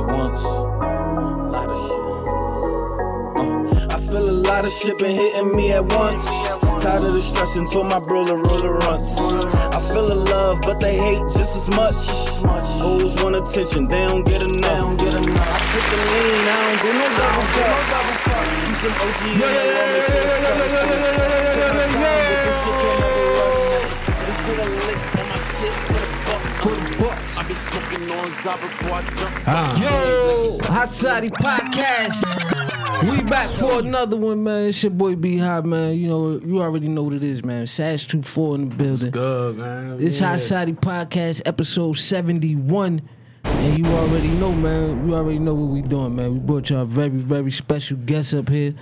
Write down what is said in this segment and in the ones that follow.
at once. A lot of shit. Uh, I feel a lot of shit been hitting me at once. Tired of the stress and told my bro to roll the runts. I feel the love, but they hate just as much. Hoes want attention, they don't get enough. I put the lean, I don't do no double cup. Keep some OG in the room, make sure it's stuck. Take my time, but this shit can never rush. Just hit a lick on my shit for the bucks. For the bucks. I be smoking on Zab before I jump. Ah. Yo, Hot Society Podcast. We back for another one, man. It's your boy B Hot, man. You know, you already know what it is, man. Sash 24 in the building. Good, man. This Hot Society Podcast, episode 71. And you already know, man. You already know what we doing, man. We brought y'all a very, very special guest up here.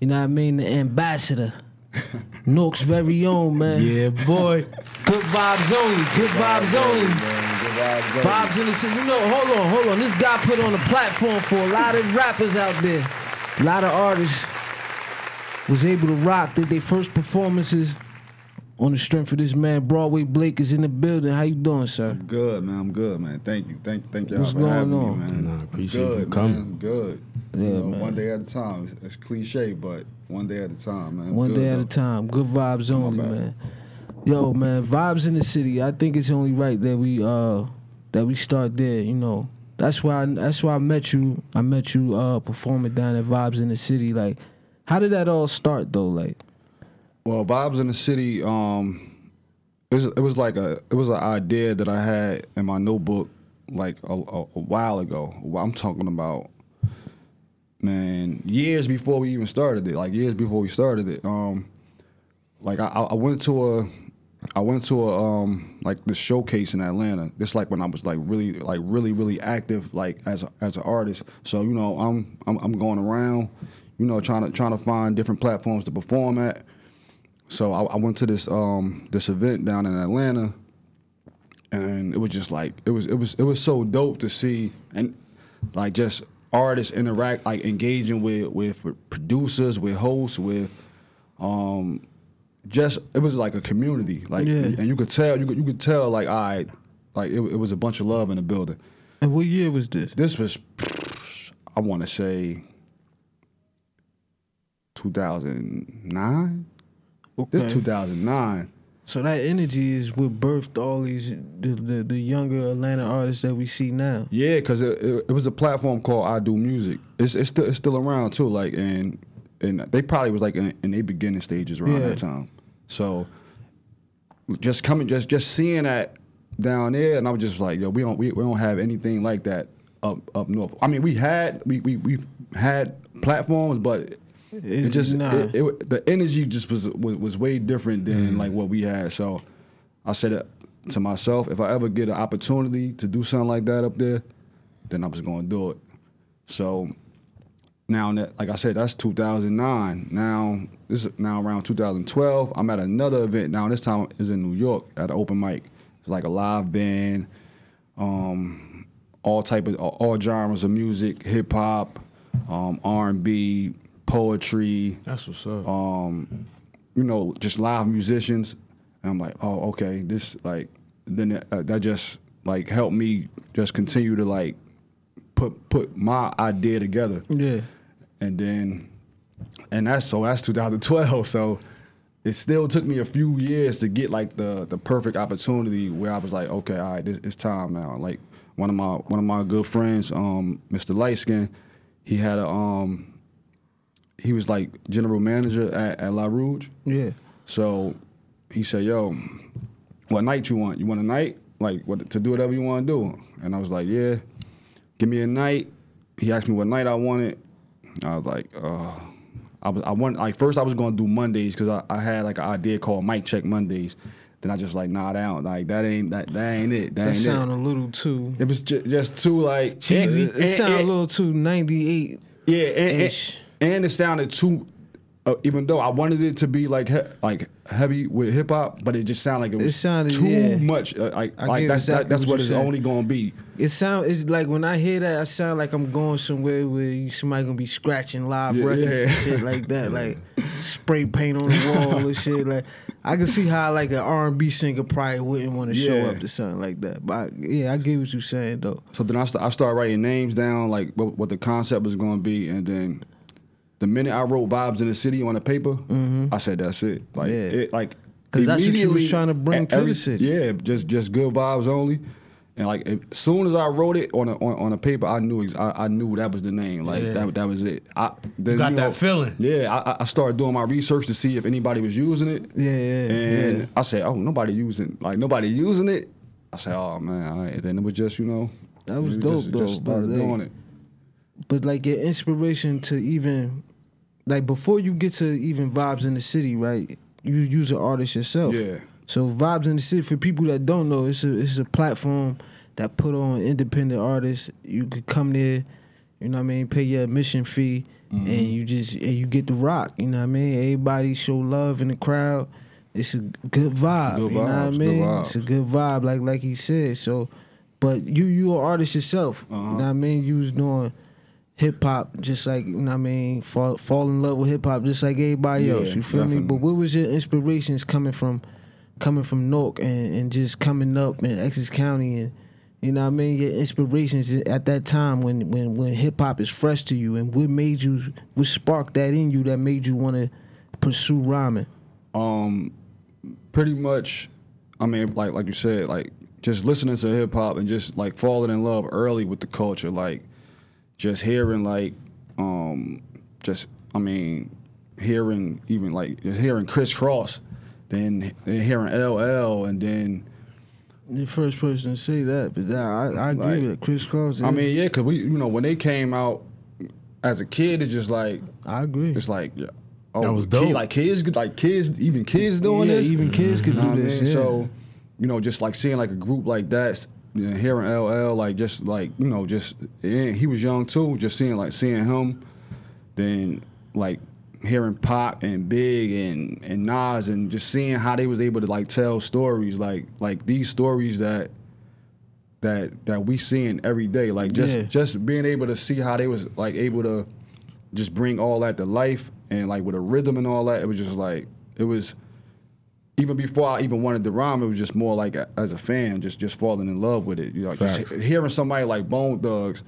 You know what I mean? The ambassador. Nook's very own, man. Yeah, boy. Good vibes only. Good vibes only. Good Vibes in the city. You know, hold on, hold on. This guy put on a platform for a lot of rappers out there. A lot of artists was able to rock. Did their first performances on the strength of this man. Broadway Blake is in the building. How you doing, sir? Good man, I'm good, man. Thank you, thank, thank y'all What's for going having on? me, man. Nah, appreciate good, you coming. Man. Good. Yeah, you know, man. One day at a time. It's, it's cliche, but one day at a time, man. One Good, day at a time. Good vibes only, man. Yo, man, vibes in the city. I think it's only right that we uh that we start there. You know, that's why that's why I met you. I met you uh performing down at Vibes in the City. Like, how did that all start though? Like, Well, vibes in the city. Um, it was, it was like a it was an idea that I had in my notebook like a, a, a while ago. I'm talking about man years before we even started it. Like years before we started it. Um, like I, I went to a I went to a um like this showcase in Atlanta. This like when I was like really like really really active like as a, as an artist. So you know I'm I'm, I'm going around, you know trying to trying to find different platforms to perform at. So I, I went to this um this event down in Atlanta, and it was just like it was it was it was so dope to see and like just artists interact like engaging with with producers with hosts with um just it was like a community like Yeah. and you could tell you could you could tell like I like it, it was a bunch of love in the building. and what year was this? This was I want to say 2009. This 2009. So that energy is what birthed all these the, the the younger Atlanta artists that we see now. Yeah, because it, it, it was a platform called I Do Music. It's it's still it's still around too. Like and and they probably was like in, in their beginning stages around Yeah. that time. So just coming just just seeing that down there, and I was just like, yo, we don't we, we don't have anything like that up up north. I mean, we had we we we had platforms, but it, just nah. it, it, the energy just was, was was way different than like what we had. So I said it to myself, if I ever get an opportunity to do something like that up there, then I was going to do it. So now that, like I said, that's 2009. Now this is now around 2012. I'm at another event now. This time is in New York at an open mic. It's like a live band, um, all type of all, genres of music, hip hop, um, R&B, poetry That's what's up. um, you know, just live musicians. And I'm like, oh, okay, this like, then that, uh, that just like helped me just continue to like put put my idea together. Yeah. And then, and that's so that's 2012. So it still took me a few years to get like the the perfect opportunity where I was like, okay, all right, this, it's time now. Like one of my one of my good friends, um, Mr. Lightskin, he had a um, he was like general manager at, at La Rouge. Yeah. So he said, "Yo, what night you want? You want a night? Like what to do whatever you want to do?" And I was like, "Yeah, give me a night." He asked me what night I wanted. I was like, uh, I was I want like first I was gonna do Mondays because I, I had like an idea called Mic Check Mondays. Then I just like nah down like that ain't that that ain't it. That, That ain't sound a little too it. It was ju- just too like cheesy. and- It sound a little too ninety eight. yeah, Ish. And, it sounded too. Uh, even though I wanted it to be like he, like heavy with hip hop, but it just sounded like it It was sounded- too yeah. much. Uh, like I like that's exactly that, that's what what it's saying. only gonna be. It sound it's like when I hear that, I sound like I'm going somewhere where you- somebody gonna be scratching live Yeah, records and shit like that, like spray paint on the wall and shit. Like I can see how like an R and B singer probably wouldn't want to show up to something like that. But I, yeah, I get what you're saying though. So then I, st- I started writing names down, like what, what the concept was going to be, and then the minute I wrote "Vibes in the City" on the paper, mm-hmm. I said that's it. Like Yeah. it, like 'Cause that's what you was trying to bring to the city. Yeah, just just good vibes only. And like as soon as I wrote it on a, on, on a paper, I knew ex- I, I knew that was the name. Like Yeah. that that was it. I then, got you that feeling. Yeah, I, I- started doing my research to see if anybody was using it. Yeah, yeah, And yeah. I said, oh, nobody using like nobody using it. I said, oh man, all right. Then it was just you know That was dope, just, though, Just started but, doing it. But like your inspiration to even like before you get to even vibes in the city, right? You use an artist yourself. Yeah. So vibes in the city for people that don't know, it's a it's a platform that put on independent artists. You could come there, you know what I mean, pay your admission fee, Mm-hmm. and you just and you get the rock. You know what I mean? Everybody show love in the crowd. It's a good vibe. Good you know what I mean? It's a good vibe, like like he said. So, but you you an artist yourself. Uh-huh. You know what I mean? You was doing hip hop just like you know what I mean. Fall fall in love with hip hop just like everybody Yeah, else. You feel me? But what was your inspirations coming from? Coming from Newark and, and just coming up in Essex County and you know what I mean your inspirations at that time when when when hip hop is fresh to you and what made you what sparked that in you that made you want to pursue rhyming. Um, pretty much. I mean, like like you said, like just listening to hip hop and just like falling in love early with the culture, like just hearing like, um, just I mean, hearing even like just hearing Kris Kross, then, then hearing LL, and then The first person to say that, but yeah, I, I agree Like, with it. Kris Kross. I mean, yeah, cause we you know when they came out as a kid, it's just like I agree. it's like. yeah, Oh, That was kid- dope. like kids, like kids, even kids doing yeah, this. even kids could You know do what I this. mean? yeah. So, you know, just like seeing like a group like that, you know, hearing LL, like just like you know, just he was young too. Just seeing like seeing him, then like hearing Pop and Big and and Nas, and just seeing how they was able to like tell stories, like like these stories that that that we seeing every day. Like just Yeah. just being able to see how they was like able to just bring all that to life and like with a rhythm and all that. It was just like it was. Even before I even wanted to rhyme, it was just more like a, as a fan, just just falling in love with it. You know, just Facts. he- hearing somebody like Bone Thugs.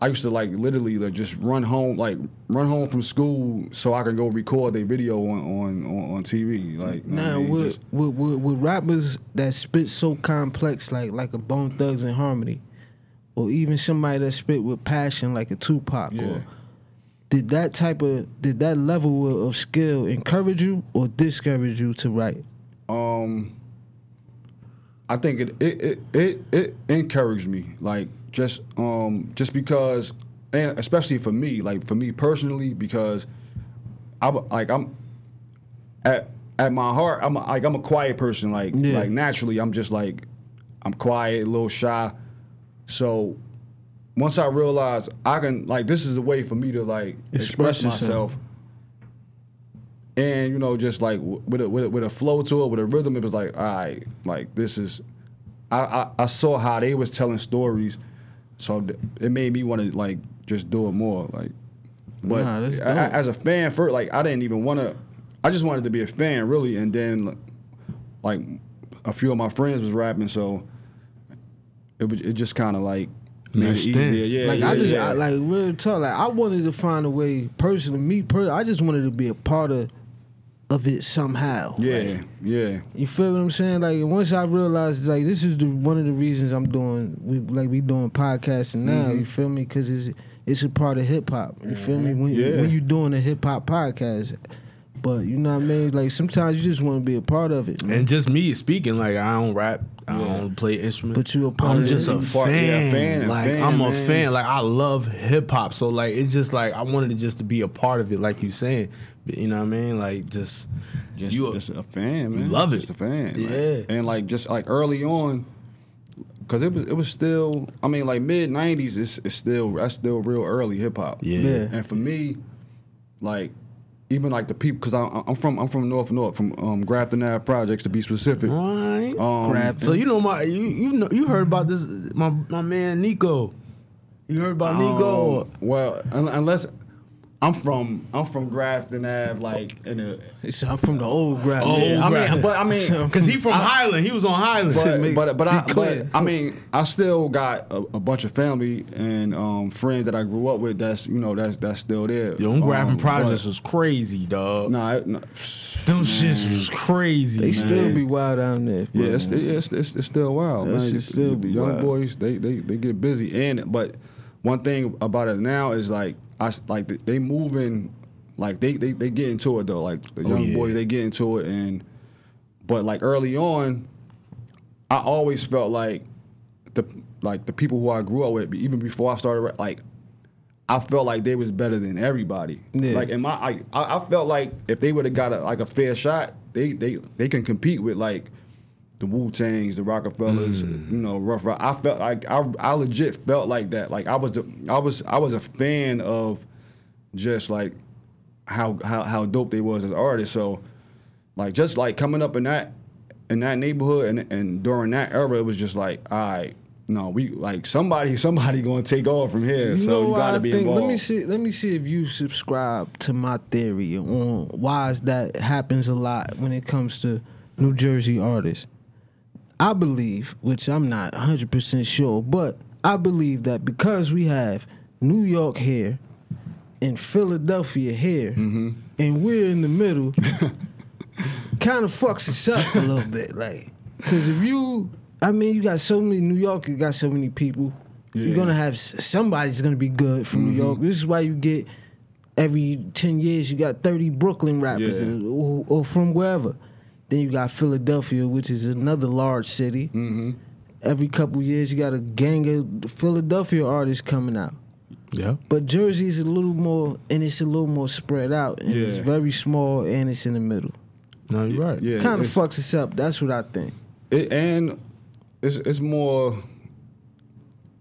I used to like literally like just run home, like run home from school so I can go record their video on on on, on TV. Like I Now, mean? with, Just- with, with, with rappers that spit so complex, like like a Bone Thugs and Harmony, or even somebody that spit with passion, like a Tupac, Yeah. or did that type of did that level of skill encourage you or discourage you to write? Um, I think it it it it, it encouraged me, like just um just because, and especially for me, like for me personally, because I like I'm at at my heart, I'm a, like I'm a quiet person, like Yeah. like naturally, I'm just like I'm quiet, a little shy, so. Once I realized I can like this is a way for me to like Express express, myself. And you know just like with a, with a, with a flow to it with a rhythm it was like all right like this is I, I I saw how they was telling stories so th- it made me want to like just do it more like but Nah, a- a- as a fan for like I didn't even want to I just wanted to be a fan really and then like a few of my friends was rapping so it was it just kind of like made it easier yeah like yeah, I just yeah. I, like real talk. Like I wanted to find a way personally. Me per I just wanted to be a part of of it somehow. yeah Like, yeah You feel what I'm saying? Like once I realized, like this is the one of the reasons I'm doing, we like we doing podcasting now. Mm-hmm. You feel me? Because it's it's a part of hip hop. You feel me? When Yeah. when you doing a hip hop podcast, but you know what I mean. Like sometimes you just want to be a part of it. man. And just me speaking, like I don't rap, I don't play instruments. But you a part I'm of just it. a You fan. yeah, fan, like fan, I'm a man. fan. Like I love hip hop. So like it's just like I wanted to just to be a part of it, like you saying. You know what I mean? Like just Just, you. just a fan, man. love it. Just a fan. like- Yeah. and like just like early on, because it was it was still. I mean, like mid '90s, it's, it's still that's still real early hip hop. Yeah. Yeah. And for me, like even like the people, because I'm from I'm from North North, from um, Grafton Ave Projects to be specific. Right. Um, Grafton. So you know my you you know you heard about this my my man Nico. You heard about Nico? Um, well, un- unless I'm from I'm from Grafton Ave, like in a. It's- I'm from the old grad. Old Yeah, I Grafton. mean, but I mean, Because he from Highland. He was on Highland. but but but I but I mean I still got a, a bunch of family and um, friends that I grew up with. That's you know that's that's still there. Yo, them Grafton Um, projects was crazy, dog. Nah, it- nah, them shits was crazy. They man. still be wild down there. yeah, it's, it's, it's, it's still wild. That man. shit still be young wild. boys. They, they they get busy and but one thing about it now is like I like they- moving like they they they get into it though. Like the Oh, young yeah. boys they get into it and but like early on, I always felt like the like the people who I grew up with even before I started like. I felt like they was better than everybody. Yeah. Like in my, I, I I felt like if they would have got a, like a fair shot, they they they can compete with like the Wu Tangs, the Rockefellers, Mm. you know, Rough Rock. I felt like I, I legit felt like that. Like I was a, I was I was a fan of just like how how how dope they was as artists. So like just like coming up in that in that neighborhood and and during that era, it was just like, all right, no, we like somebody somebody gonna take off from here. You so you gotta I be think? involved. Let me see. Let me see if you subscribe to my theory on why is that happens a lot when it comes to New Jersey artists. I believe, which I'm not 100 percent sure, but I believe that because we have New York here and Philadelphia here, Mm-hmm. and we're in the middle, kind of fucks us up a little bit. Like, because if you, I mean, you got so many New York, you got so many people. You're gonna have somebody's gonna be good from New York. This is why you get every ten years you got thirty Brooklyn rappers Yeah. or, or from wherever. Then you got Philadelphia, which is another large city. Mm-hmm. Every couple years you got a gang of Philadelphia artists coming out. Yeah. But Jersey is a little more, and it's a little more spread out, and it's very small, and it's in the middle. No, you're right. Yeah, kind of fucks us up. That's what I think. it, and it's it's more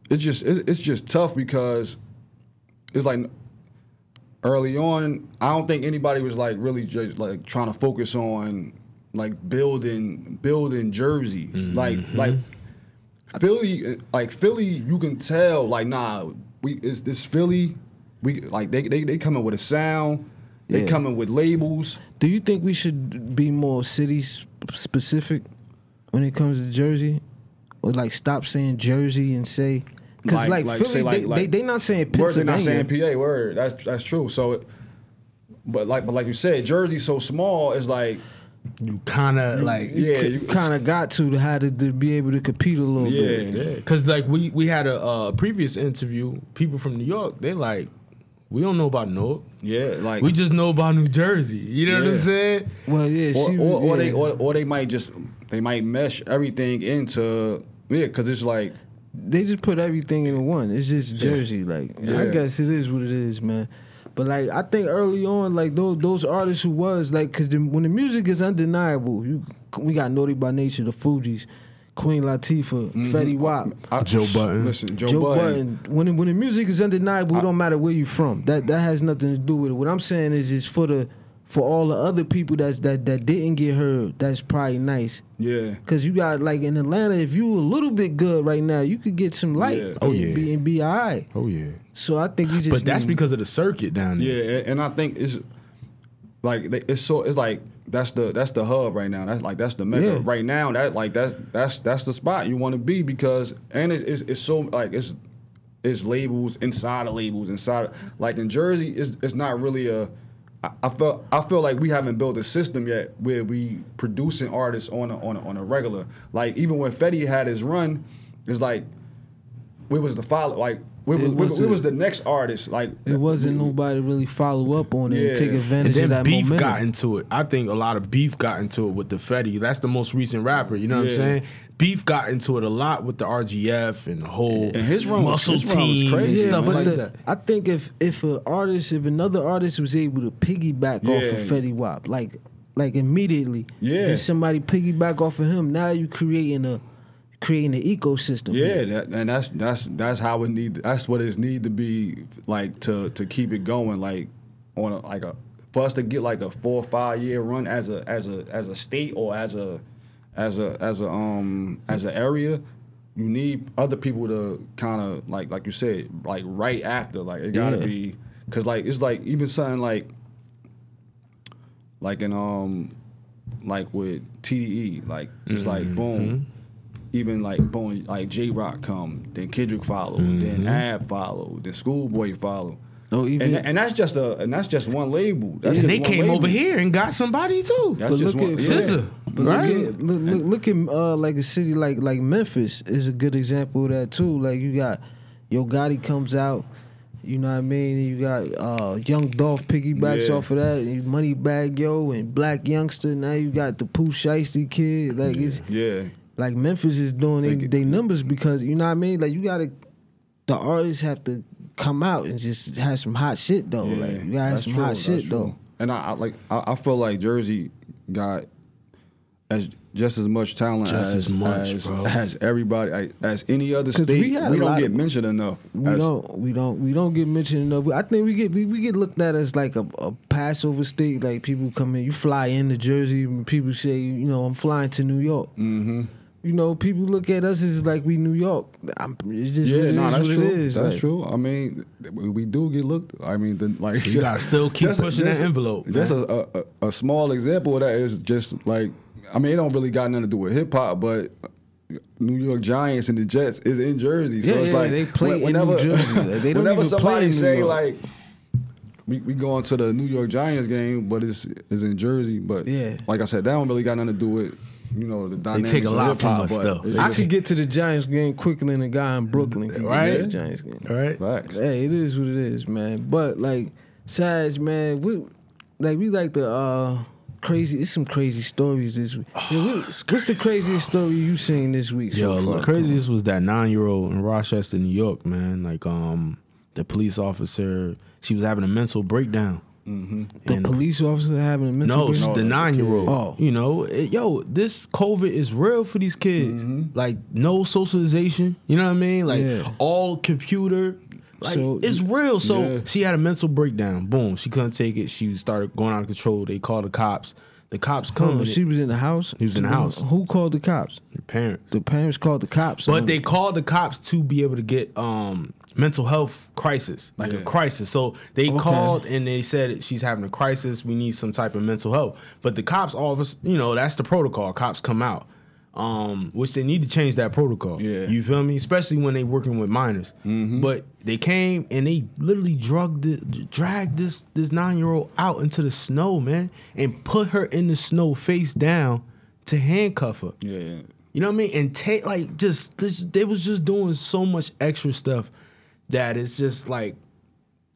it's just it's, it's just tough because it's like early on i don't think anybody was like really just like trying to focus on like building building jersey mm-hmm. like like philly like philly you can tell like nah we is this philly we like they they, they coming with a sound they Yeah. coming with labels Do you think we should be more city specific when it comes to Jersey, or like stop saying Jersey and say because Like- like, like, Philly, like- they, like- they they not saying Word, they're not saying PA. Word, that's that's true. So, it, but like but like you said, Jersey's so small. It's like You kind of like yeah, you you kind of got to to how to, to be able to compete a little Yeah. bit. Yeah, because like we we had a uh, previous interview. People from New York, they like, we don't know about Newark. yeah, like We just know about New Jersey. You know what I'm saying? Well, yeah, or, she, or, or yeah. they or, or they might just they might mesh everything into yeah, because it's like they just put everything in one. It's just Jersey. Like I guess it is what it is, man. But like I think early on, like those those artists who was like, cause the, when the music is undeniable, you we got Naughty by Nature, the Fugees, Queen Latifah, mm-hmm. Fetty Wap. I, Joe Budden. Listen, Joe, Joe, Budden. Budden. When the, when the music is undeniable, it don't matter where you from. That that has nothing to do with it. What I'm saying is, is for the for all the other people that's that that didn't get heard. That's probably nice. Yeah, Cause you got like in Atlanta, if you a little bit good right now, you could get some light. Yeah. Oh, and yeah. be, and be all right. Oh yeah. So I think you just. But that's need- because of the circuit down there. yeah, and- and I think it's like it's so it's like that's the that's the hub right now. That's like that's the mecca Yeah. right now. That like that's that's that's the spot you want to be because and it's, it's it's so like it's it's labels inside of labels inside of, like in Jersey it's it's not really a I, I feel I feel like we haven't built a system yet where we producing artists on a, on a, on a regular like even when Fetty had his run it's like we was the follow like we was, we, we wasn't- was the next artist like It wasn't nobody really follow up on it Yeah. and take And advantage of that beef momentum. got into it. I think a lot of beef got into it with the Fetty. That's the most recent rapper. You know what I'm saying? Beef got into it a lot with the RGF and the whole And his run was- muscle his run was team and crazy, yeah, stuff but like the, that. I think if if an artist, if another artist was able to piggyback off of Yeah. Fetty Wap, like like immediately, Yeah. and somebody piggyback off of him, now you creating a creating an ecosystem. Yeah, that, and that's that's that's how it need. That's what it need to be like to to keep it going. Like on a, like a for us to get like a four or five year run as a as a as a state or as a as a as a um as an area. You need other people to kind of like like you said like right after like it gotta Yeah. be Cause like it's like even something like like in um like with TDE, like it's Mm-hmm. like boom. Even like boom, like Jay Rock come, then Kendrick follow, Mm-hmm. then Ab follow, then Schoolboy follow. Oh, even and, and that's just a and that's just one label. That's and they came label. over here and got somebody too. That's But just look one. at- yeah. SZA, But right? look at look, look, look at uh, like a city like like Memphis is a good example of that too. Like you got Yo Gotti comes out, you know what I mean. You got uh, Young Dolph piggybacks Yeah. off of that. And Moneybagg Yo and Blac Youngsta. Now you got the Pooh Shiesty kid. Like it's Yeah. like Memphis is doing they, they numbers because you know what I mean. Like you gotta, the artists have to come out and just have some hot shit though. Yeah, like you gotta have some true, hot shit true. though. And I, I like I, I feel like Jersey got as just as much talent Just as as much, as, as everybody as any other state. we We, don't get of- mentioned enough. We don't, we don't, we don't get mentioned enough. I think we get we, we get looked at as like a, a Passover state. Like people come in, you fly into Jersey, and people say, you know, I'm flying to New York. Mm-hmm. You know, people look at us as like we New York. I'm, it's just Yeah, no, is, that's what true. it is. That's like, true. I mean, we do get looked. I mean, the, like So you gotta still keep pushing that envelope, Just man. a, a, a small example of that is just like I mean, it don't really got nothing to do with hip hop, but New York Giants and the Jets is in Jersey, so Yeah, it's yeah, like they play when- in New Jersey. They don't whenever even play somebody in New say York. like. We, we going to the New York Giants game, but it's is in Jersey. But Yeah. like I said, that don't really got nothing to do with you know the dynamics take a lot hip-hop, from us, though. I just- could get to the Giants game quicker than a guy in Brooklyn. Can Right. Get to the Giants game. All right. Facts. Hey, it is what it is, man. But like, Sag, man, we like we like the uh crazy. It's some crazy stories this week. Yeah, we- what's the craziest story you seen this week? Yo, so the craziest was that nine year old in Rochester, New York, man. Like, um, the police officer, she was having a mental breakdown. The And- police officer having a mental. No, breakdown? the nine year old. Oh. You know, it- yo, this COVID is real for these kids. Like, no socialization. You know what I mean? Like, Yeah. all computer. Like, So- it's real. So Yeah. she had a mental breakdown. Boom. She couldn't take it. She started going out of control. They called the cops. The cops come. Oh, she was in the house. He was in the house. Who called the cops? her parents. The parents called the cops. But on they called the cops to be able to get um, mental health crisis, like a crisis. So they Okay. called and they said she's having a crisis. We need some type of mental health. But the cops, all of us, you know, that's the protocol. Cops come out, um, which they need to change that protocol. Yeah. you feel me? Especially when they working with minors. But they came and they literally drugged, the, dragged this this nine year old out into the snow, man, and put her in the snow face down to handcuff her. yeah. You know what I mean? And take like just this, they was just doing so much extra stuff that it's just like,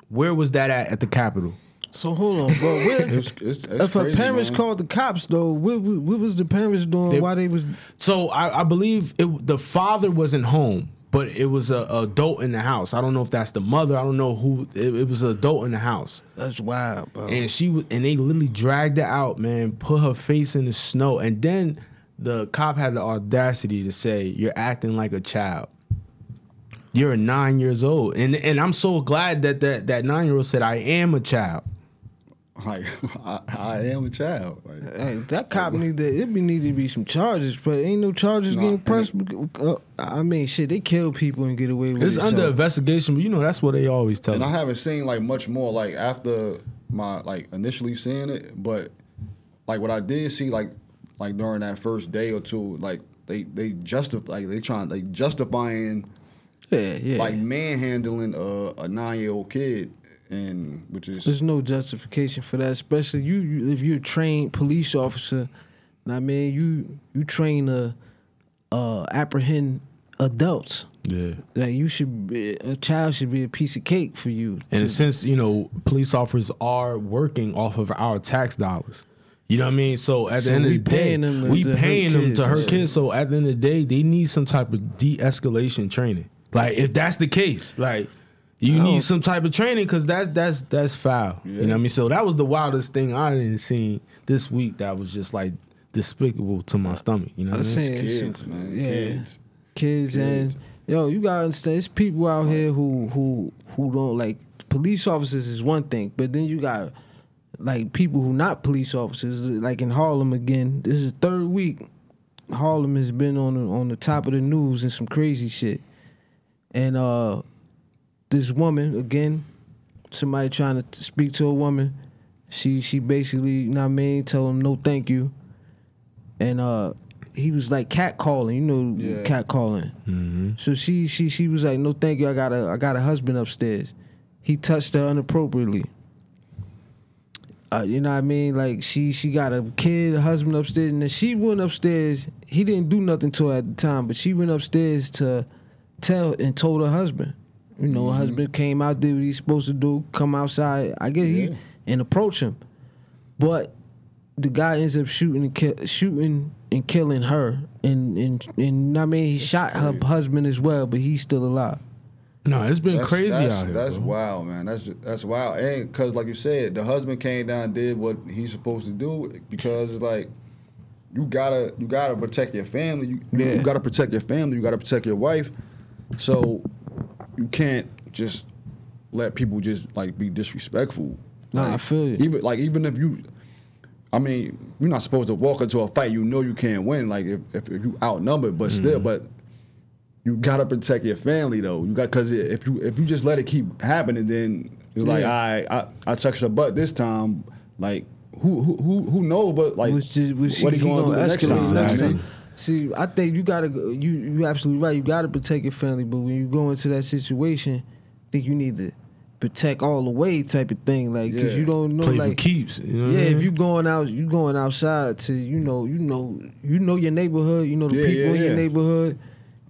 where was that at at the Capitol? So hold on, bro. It's, it's, it's if her parents man. called the cops though, what, what, what was the parents doing? They- Why they was? So I, I believe it, the father wasn't home, but it was a, a adult in the house. I don't know if that's the mother. I don't know who. It, it was an adult in the house, That's wild, bro. and she was, and they literally dragged her out, man. Put her face in the snow, and then the cop had the audacity to say, "You're acting like a child." You're nine years old, and and I'm so glad that that that nine year old said, "I am a child." Like I, I am a child. Like, Hey, that cop need to. It be need to be some charges, but ain't no charges Nah, getting and pressed. Uh, I mean, shit, they kill people and get away with It's it. It's under so- investigation, but you know that's what they always tell. and I haven't seen like much more like after my like initially seeing it, but like what I did see like like during that first day or two, like they they justify like they trying like justifying yeah, yeah. like manhandling a, a nine year old kid, and which is There's no justification for that, especially you, you if you're a trained police officer. I mean, you you train to uh, apprehend adults. yeah. Like you should, be, a child should be a piece of cake for you. And to- since you know police officers are working off of our tax dollars, you know what I mean. So at So the end of the day, them we to paying them to and hurt kids. So at the end of the day, they need some type of de-escalation training. Like if that's the case, like you I need some type of training because that's that's that's foul. You know what I mean. So that was the wildest thing I didn't see this week. That was just like despicable to my stomach. You know what I mean? saying, kids, man, yeah, kids. kids, and yo, you gotta understand, it's people out here who who who don't like police officers is one thing, but then you got like people who not police officers, like in Harlem again. This is the third week. Harlem has been on the, on the top of the news and some crazy shit, and uh, this woman again somebody trying to speak to a woman. She she basically, you know what I mean, tell him no thank you. And uh he was like cat calling, you know, Yeah. cat calling. Mm-hmm. So she she she was like, no thank you, I got a I got a husband upstairs. He touched her inappropriately. Uh, you know what I mean? Like she she got a kid, a husband upstairs, and then she went upstairs. He didn't do nothing to her at the time, but she went upstairs to tell and told her husband. You know, her husband mm-hmm. came out, did what he's supposed to do, come outside. I guess Yeah. he and approach him, but the guy ends up shooting and kill, shooting and killing her, and and and I mean he shot her husband as well, but he's still alive. No, it's been That's, crazy that's, out here. That's bro. wild, man. That's ju- that's wild. And because, like you said, the husband came down and did what he's supposed to do because it's like you gotta you gotta protect your family. You, you- Yeah. you gotta protect your family. You gotta protect your wife. So you can't just let people just like be disrespectful. Nah, Like, I feel you. Even like even if you. I mean, you're not supposed to walk into a fight. You know you can't win. Like if, if, if you outnumbered, but still, Mm-hmm. but you gotta protect your family though. You got because if you if you just let it keep happening, then it's like Yeah. I I I touched her butt this time. Like who who who who knows? But like which what he, he he gonna do next time? next time. See, I think you gotta go- you you absolutely right. You gotta protect your family, but when you go into that situation, I think you need to protect all the way type of thing, like because you don't know Play for like. keeps. You know Yeah, I mean? if you going out, you going outside to you know, you know, you know your neighborhood, you know the Yeah, people yeah, in your neighborhood,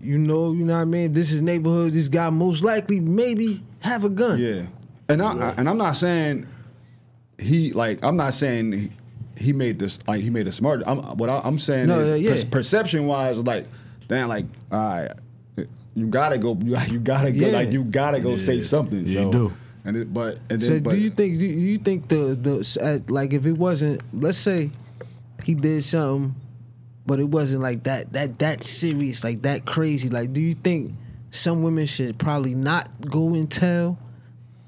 you know, you know what I mean. This is neighborhood. This guy most likely maybe have a gun. Yeah, and I, and I'm not saying he like I'm not saying he, he made this like he made it smart. I'm what I, I'm saying No, is yeah, yeah. per- perception wise, like damn, like all right, you gotta go, you, you gotta go, Yeah. like you gotta go say something. Yeah, so, you do. And it, but and then So but, do you think do you think the the at, uh, like if it wasn't let's say he did something, but it wasn't like that that that serious like that crazy like do you think some women should probably not go and tell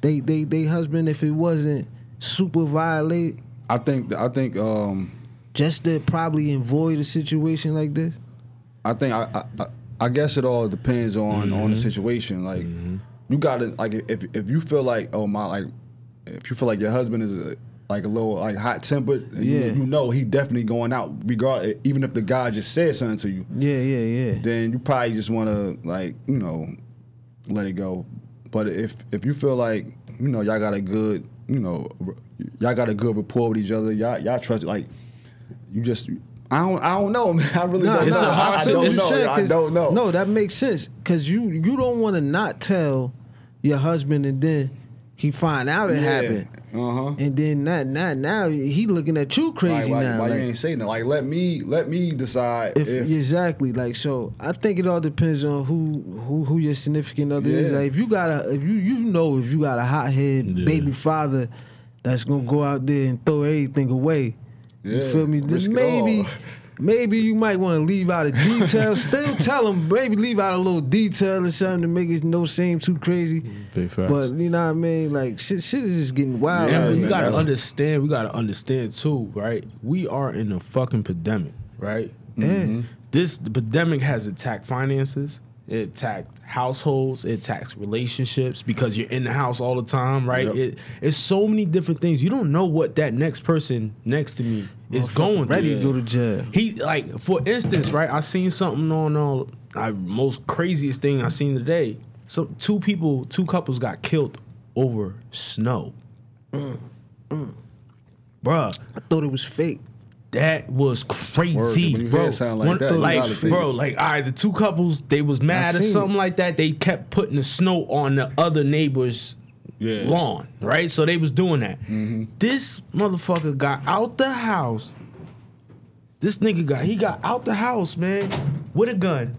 they they they husband if it wasn't super violate I think I think um just to probably avoid a situation like this? I think I, I I- guess it all depends on on the situation. Like you gotta like if if you feel like oh my like if you feel like your husband is a, like a little like hot tempered, Yeah. you, you know he definitely going out regard even if the guy just said something to you, Yeah, yeah, yeah. then you probably just want to like you know let it go. But if if you feel like you know y'all got a good you know y'all got a good rapport with each other, y'all y'all trust like you just. I don't. I don't know, man. I really Nah, don't it's know. a hard I, I don't know. saying I 'cause- don't know. No, that makes sense because you you don't want to not tell your husband and then he find out it happened, Uh huh. and then not not now he looking at you crazy why, now. Why like, you ain't saying that? Like, let me let me decide if, if, exactly like so, I think it all depends on who who who your significant other is. Like if you got a if you you know if you got a hothead Yeah. baby father that's gonna go out there and throw everything away. You feel me? Then risk maybe all. maybe you might want to leave out a detail. Still tell them, maybe leave out a little detail or something to make it no seem too crazy. Big. But you know what I mean? Like shit, shit is just getting wild. Yeah, out but you here. gotta that's- understand. We gotta understand too, right? We are in a fucking pandemic, right? Yeah. Mm-hmm. This the pandemic has attacked finances. It attacked households. It attacks relationships because you're in the house all the time, right? Yep. It, it's so many different things. You don't know what that next person next to me is going ready to go to jail. He like, for instance, right? I seen something on uh, I most craziest thing I seen today. So two people, two couples got killed over snow. Bruh, I thought it was fake. That was crazy, you bro. sound like One- that, like, bro, like, all right, the two couples, they was mad or something it. like that. They kept putting the snow on the other neighbor's Yeah. lawn, right? So they was doing that. Mm-hmm. This motherfucker got out the house. This nigga got he got out the house, man, with a gun,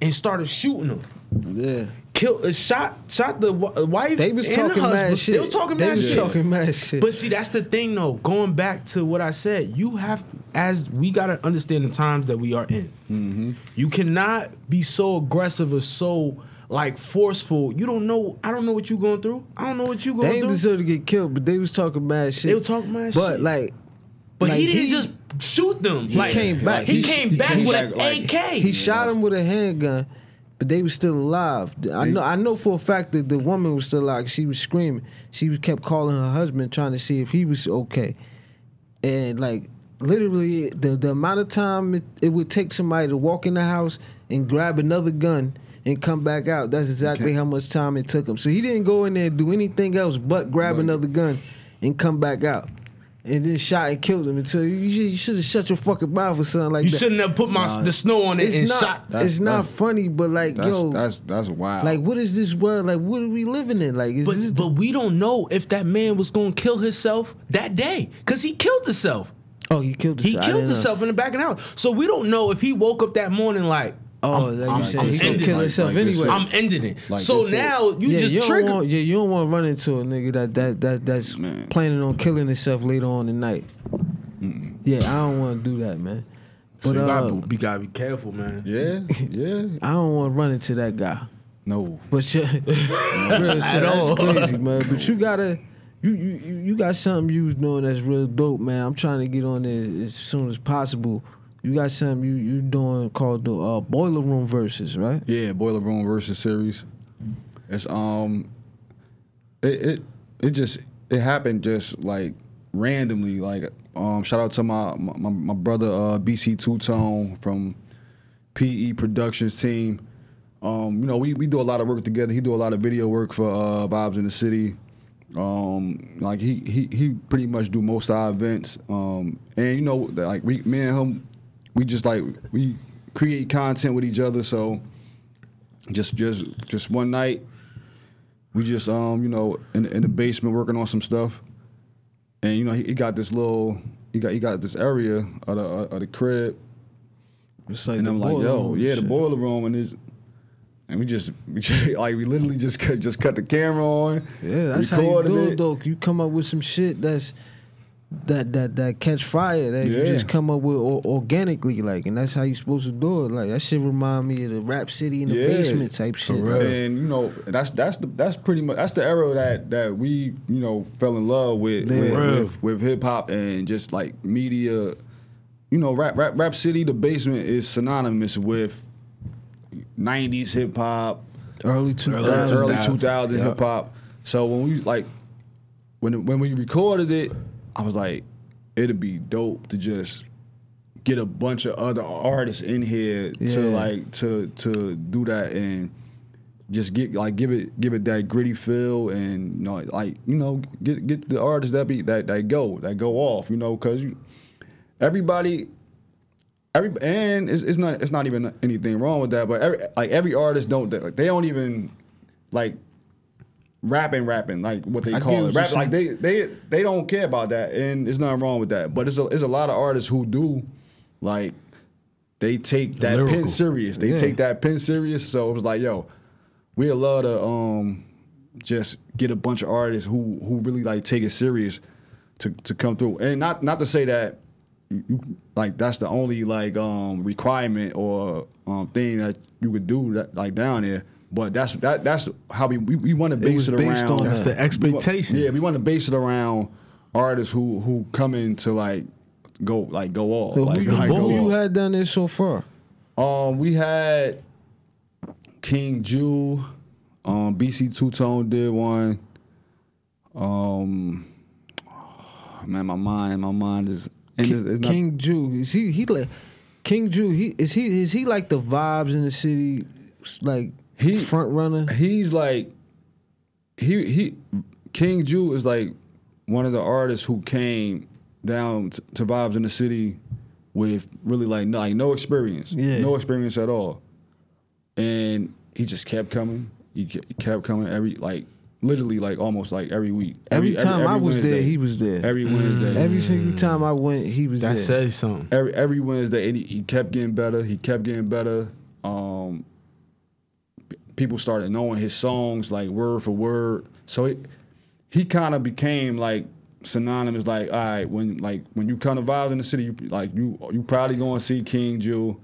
and started shooting them. Yeah. Killed, uh, shot, shot the wa- wife. They was and talking the mad husband. shit. They was talking They mad was shit. talking mad shit. But see, that's the thing, though. Going back to what I said, you have as we gotta understand the times that we are in. Mm-hmm. You cannot be so aggressive or so like forceful. You don't know. I don't know what you going through. I don't know what you they going ain't through. deserve to get killed, but they was talking mad shit. They were talking mad but shit. But like, but like, he didn't he- just shoot them. he like, came back. He, He- came he- back he- with back an like- AK. he shot him with a handgun, but they was still alive. I know I know for a fact that the woman was still alive. She was screaming. She was kept calling her husband trying to see if he was okay. And like literally the the amount of time it, it would take somebody to walk in the house and grab another gun and come back out. That's exactly how much time it took him. So he didn't go in there and do anything else but grab another gun and come back out. And then shot and killed him until you, you should have shut your fucking mouth or something like You that. You shouldn't have put my Nah. the snow on it it's and not. shot. That's- it's not that's- funny, but like, That's yo, that's that's wild. like, what is this world? Like, what are we living in? Like, is But this? but we don't know if that man was gonna kill himself that day because he killed himself. oh, he killed. He himself. I killed didn't know. himself in the back of the house. So we don't know if he woke up that morning like, Oh, I'm- like you I'm- said, I'm he gonna kill himself Like anyway. I'm ending it. Like so now you yeah, just you don't trigger. want, yeah, you don't want to run into a nigga that that that that's Man. planning on killing himself later on tonight. Yeah, I don't want to do that, man. So But you uh, gotta, be- you gotta be careful, man. yeah, yeah. I don't want to run into that guy. No. But yeah, real shit, that's crazy, man. But you gotta, you, you you you got something you was doing that's real dope, man. I'm trying to get on there as soon as possible. You got something you you doing called the uh, Boiler Room verses, right? Yeah, Boiler Room versus series. It's um, it it it just it happened just like randomly. Like um, shout out to my my, my brother uh, BC Two Tone from PE Productions team. Um, you know, we, we do a lot of work together. He do a lot of video work for uh, Vibes in the City. Um, like he he he pretty much do most of our events. Um, and you know, like we me and him, we just like we create content with each other. So just just just one night, we just um you know in in the basement working on some stuff, and you know he, he got this little he got he got this area of the of the crib, like and I'm like yo yeah the boiler room and it's. And we just, we just like we literally just cut just cut the camera on. Yeah, that's how you do it. though. You come up with some shit that's that that that catch fire that you just come up with or, organically, like, and that's how you supposed to do it. Like that shit remind me of the Rap City in the Yeah. basement type shit. like, And you know that's that's the that's pretty much that's the era that that we you know fell in love with Yeah. with, with, with hip hop and just like media. You know, rap rap rap city, the basement is synonymous with '90s hip hop, Early two early, thousands. 2000. 2000s Yeah. hip hop. So when we like when when we recorded it, I was like, it'd be dope to just get a bunch of other artists in here Yeah. to like to to do that and just get like give it give it that gritty feel and you know like you know get get the artists that be that that go that go off you know because you everybody every and it's, it's not it's not even anything wrong with that but every, like every artist don't like, they don't even like rapping rapping like what they I call it. rap like they they they don't care about that and there's nothing wrong with that. But it's a, it's a lot of artists who do like they take that Lyrical. pen serious. They Yeah. take that pen serious. So it was like yo we love to um just get a bunch of artists who who really like take it serious to to come through. And not not to say that like that's the only like um requirement or um thing that you could do that like down there but that's that that's how we we, we want to base it, based around on That's the expectation. yeah we want to base it around artists who who come in to like go like go all So like, who, like, go you off. had done this so far? Um, we had King Jew, um, BC Two Tone did one. Um, man, my mind, my mind is and it's, it's not, King Jew is he he like King Jew he is he is he like the vibes in the city like He- front runner? he's like he he King Jew is like one of the artists who came down to, to vibes in the city with really like no, like no experience, Yeah. no experience at all, and he just kept coming. He kept coming every like literally like almost like every week. Every, time I was there, he was there. every Wednesday. Every single time I went, he was That there. That says something. every every Wednesday, and he, he kept getting better. He kept getting better. Um, p- people started knowing his songs like word for word. So it, he kind of became like synonymous. Like, all right, when like when you come to vibes in the city, you like you you probably going to see King Jew.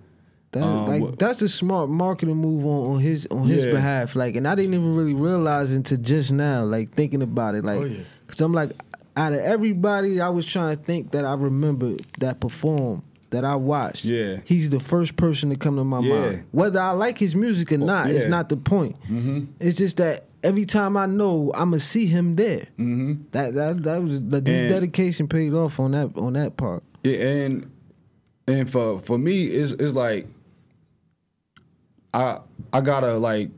That, Um, like what- that's a smart marketing move on, on his on his Yeah. behalf. Like, and I didn't even really realize until just now. Like thinking about it, like, Oh, yeah. cause I'm like, out of everybody, I was trying to think that I remember that performed. That I watched, Yeah. he's the first person to come to my Yeah. mind. Whether I like his music or not, it's yeah. not the point. Mm-hmm. It's just that every time I know I'm gonna see him there. Mm-hmm. That that that was the this And- dedication paid off on that on that part. Yeah, and and for for me, it's it's like I I gotta like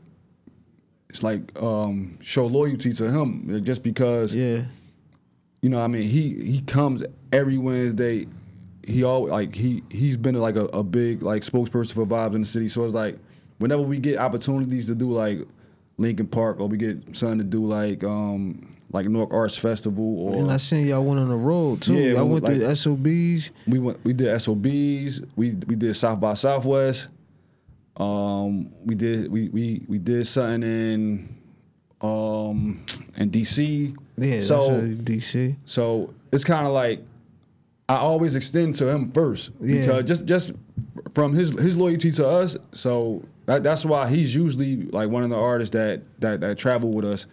it's like um show loyalty to him just because Yeah, you know I mean he he comes every Wednesday. He all like he he's been like a, a big like spokesperson for vibes in the city. So it's like whenever we get opportunities to do like Lincoln Park or we get something to do like um like Newark Arts Festival or and I seen y'all went on the road too. Yeah, y'all we- went to SOBs. we went we did SOBs, we we did South by Southwest. Um we did we we we did something in um in DC. Yeah, so DC. so it's kind of like I always extend to him first Yeah. because just just from his his loyalty to us. So that, that's why he's usually like one of the artists that that that travel with us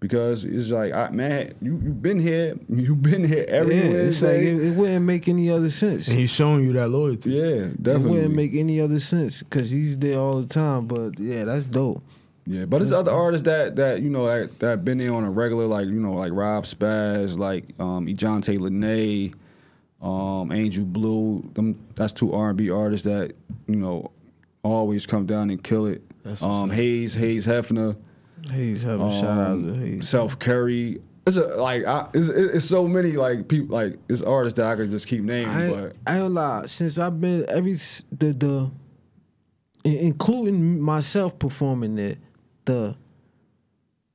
because it's like I, man, you you've been here, you've been here everywhere. Yeah, it's like Wednesday. it, it wouldn't make any other sense. And he's showing you that loyalty. yeah, definitely. It wouldn't make any other sense because he's there all the time. But yeah, that's dope. Yeah, but it's other artists that that you know that that been there on a regular, like you know, like Rob Spaz, like um, Ejon Taylor Nay, um, Angel Blue. Them that's two R and B artists that you know always come down and kill it. Um. Hayes, Hayes Hefner, Hayes, have a shout out to Hayes. Self Curry. It's a, like I, it's, it's so many like people like it's artists that I could just keep naming, I, but I ain't lie. Since I've been every the the, including myself performing there, the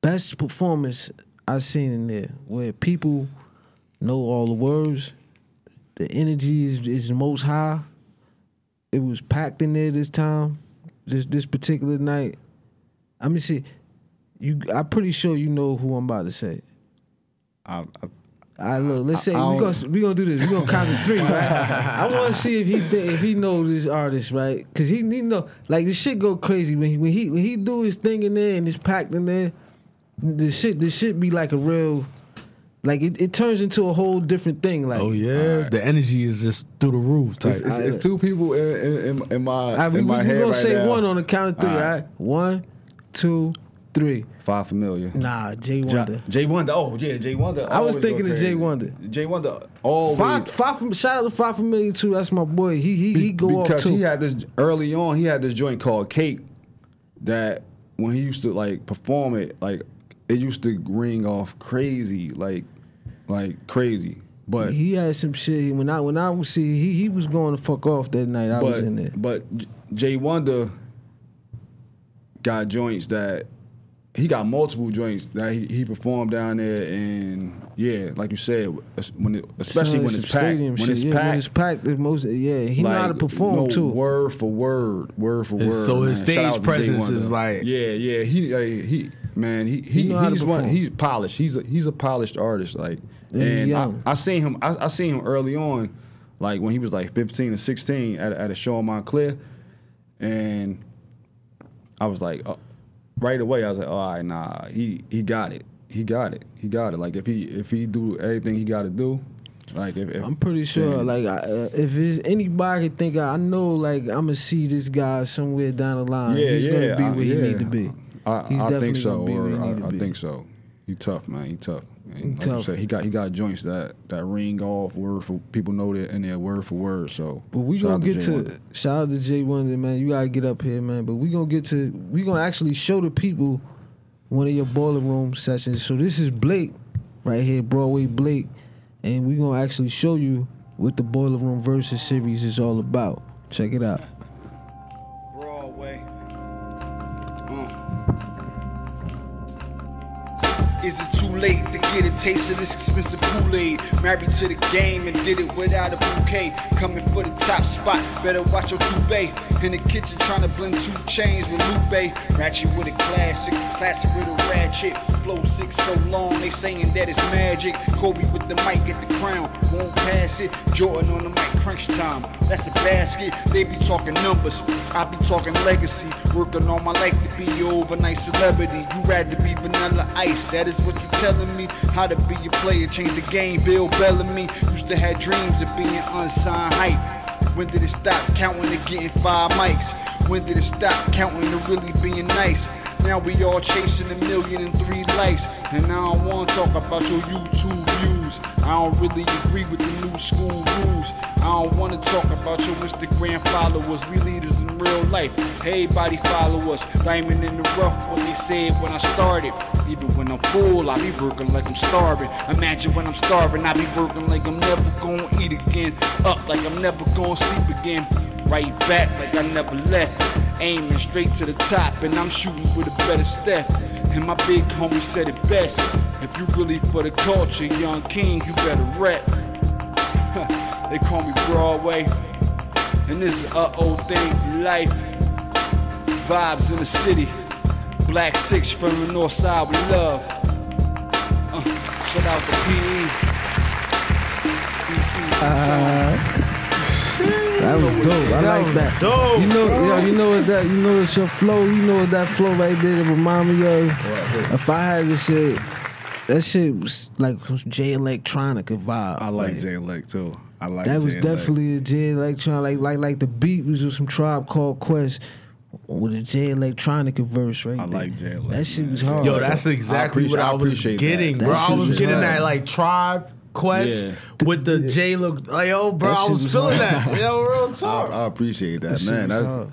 best performance I've seen in there, where people know all the words, the energy is is most high. It was packed in there this time, this this particular night. I mean, see, you. I'm pretty sure you know who I'm about to say. I, I, All right, look. Let's say we gonna we gonna do this. We gonna count to three, right? I want to see if he thi- if he know this artist, right? Cause he he know like the shit go crazy when he when he when he do his thing in there and it's packed in there. The shit the shit be like a real, like it, it turns into a whole different thing. Like Oh yeah, the energy is just through the roof. Type. it's, it's, it's two people in in, in my All right, we, in my we head gonna right say now. one on the count of three, All all right. right? One, two, three. Five familiar. Nah, Jay Ja- Wonder. Jay Wonder. Oh yeah, Jay Wonder. I was thinking of Jay crazy. Wonder. Jay Wonder always. Five, five, shout out to Five Familiar too. That's my boy. He he he go off because he had this early on. He had this joint called Cake that when he used to like perform it, like it used to ring off crazy, like like crazy. But He had some shit. When I when I was see he he was going to fuck off that night. I was but in there. but Jay Wonder got joints that he got multiple joints that he, he performed down there and yeah, like you said, when it, especially when it's packed. stadium When it's yeah, packed, when it's packed, the most yeah. He know how to perform no, too. Word for word, word for It's- word. so his man. Shout stage presence is like- yeah, yeah. He uh, he man, he he, He know how to he's one. He's polished. He's a he's a polished artist. Like and I. I seen him. I, I seen him early on, like when he was like fifteen or sixteen at a- at a show in Montclair, and I was like, uh, right away, I was like, all right, nah, he he got it. He got it. He got it. Like if he if he do everything he got to do, like if, if I'm pretty sure. Like, I, uh, if it's anybody think, I know, like, I'm gonna see this guy somewhere down the line. Yeah, He's yeah, gonna be I- where he yeah. need to be. I, I think so. gonna be where he or I, I think so. He tough, man. He tough. He like you tough. said, he got he got joints that that ring off word for people know that and they're word for word. So, But we gonna get to shout out to Jay Wonder, man. You gotta get up here, man. But we gonna get to we gonna actually show the people one of your boiler room sessions. So this is Blake right here, Broadway Blake, and we gonna actually show you what the boiler room versus series is all about. Check it out. Is it late to get a taste of this expensive Kool-Aid? Married to the game and did it without a bouquet. Coming for the top spot, better watch your toupee. In the kitchen trying to blend two chains with Lupe. Ratchet with a classic, classic with a ratchet. Flow six so long, they saying that it's magic. Kobe with the mic at the crown, won't pass it. Jordan on the mic, crunch time. That's a basket. They be talking numbers, I be talking legacy. Working on my life to be your overnight celebrity. You rather be vanilla ice, that is what you telling me. How to be a player, change the game. Bill Bellamy used to have dreams of being unsigned hype. When did it stop counting to getting five mics? When did it stop counting to really being nice? Now we all chasing a million and three likes. And now I don't wanna talk about your YouTube views. I don't really agree with the new school rules. I don't wanna talk about your Instagram followers. We leaders in real life. Everybody follow us. Diamond in the rough, what they said when I started. Even when I'm full, I be working like I'm starving. Imagine when I'm starving, I be working like I'm never gonna eat again. Up like I'm never gonna sleep again. Right back like I never left. Aiming straight to the top, and I'm shooting with a better step. And my big homie said it best. If you really for the culture, young king, you better rep. they call me Broadway. And this is a old thing life. Vibes in the city. Black six from the north side we love. Uh, shout out to PE. DC, That was dope. I like that. dope, You know, yo, you know what that, you know it's your flow. You know what that flow right there that remind me of. If I had this shit, that shit was like Jay Electronica vibe. I like J Leck too. I like That was Jay Leck. definitely a Jay Electronica. Like like like the beat was with some tribe called Quest with a Jay Electronica verse right I there. like J Leck, That shit was hard. Yo, that's exactly appreciate- what I, I was appreciate getting, that. bro. That I was was getting hard. that like tribe quest Yeah. with the J look. Like, yo, bro, That I shit was was feeling hard. that. Yo, real I, talk. I appreciate that, That man. That's hard.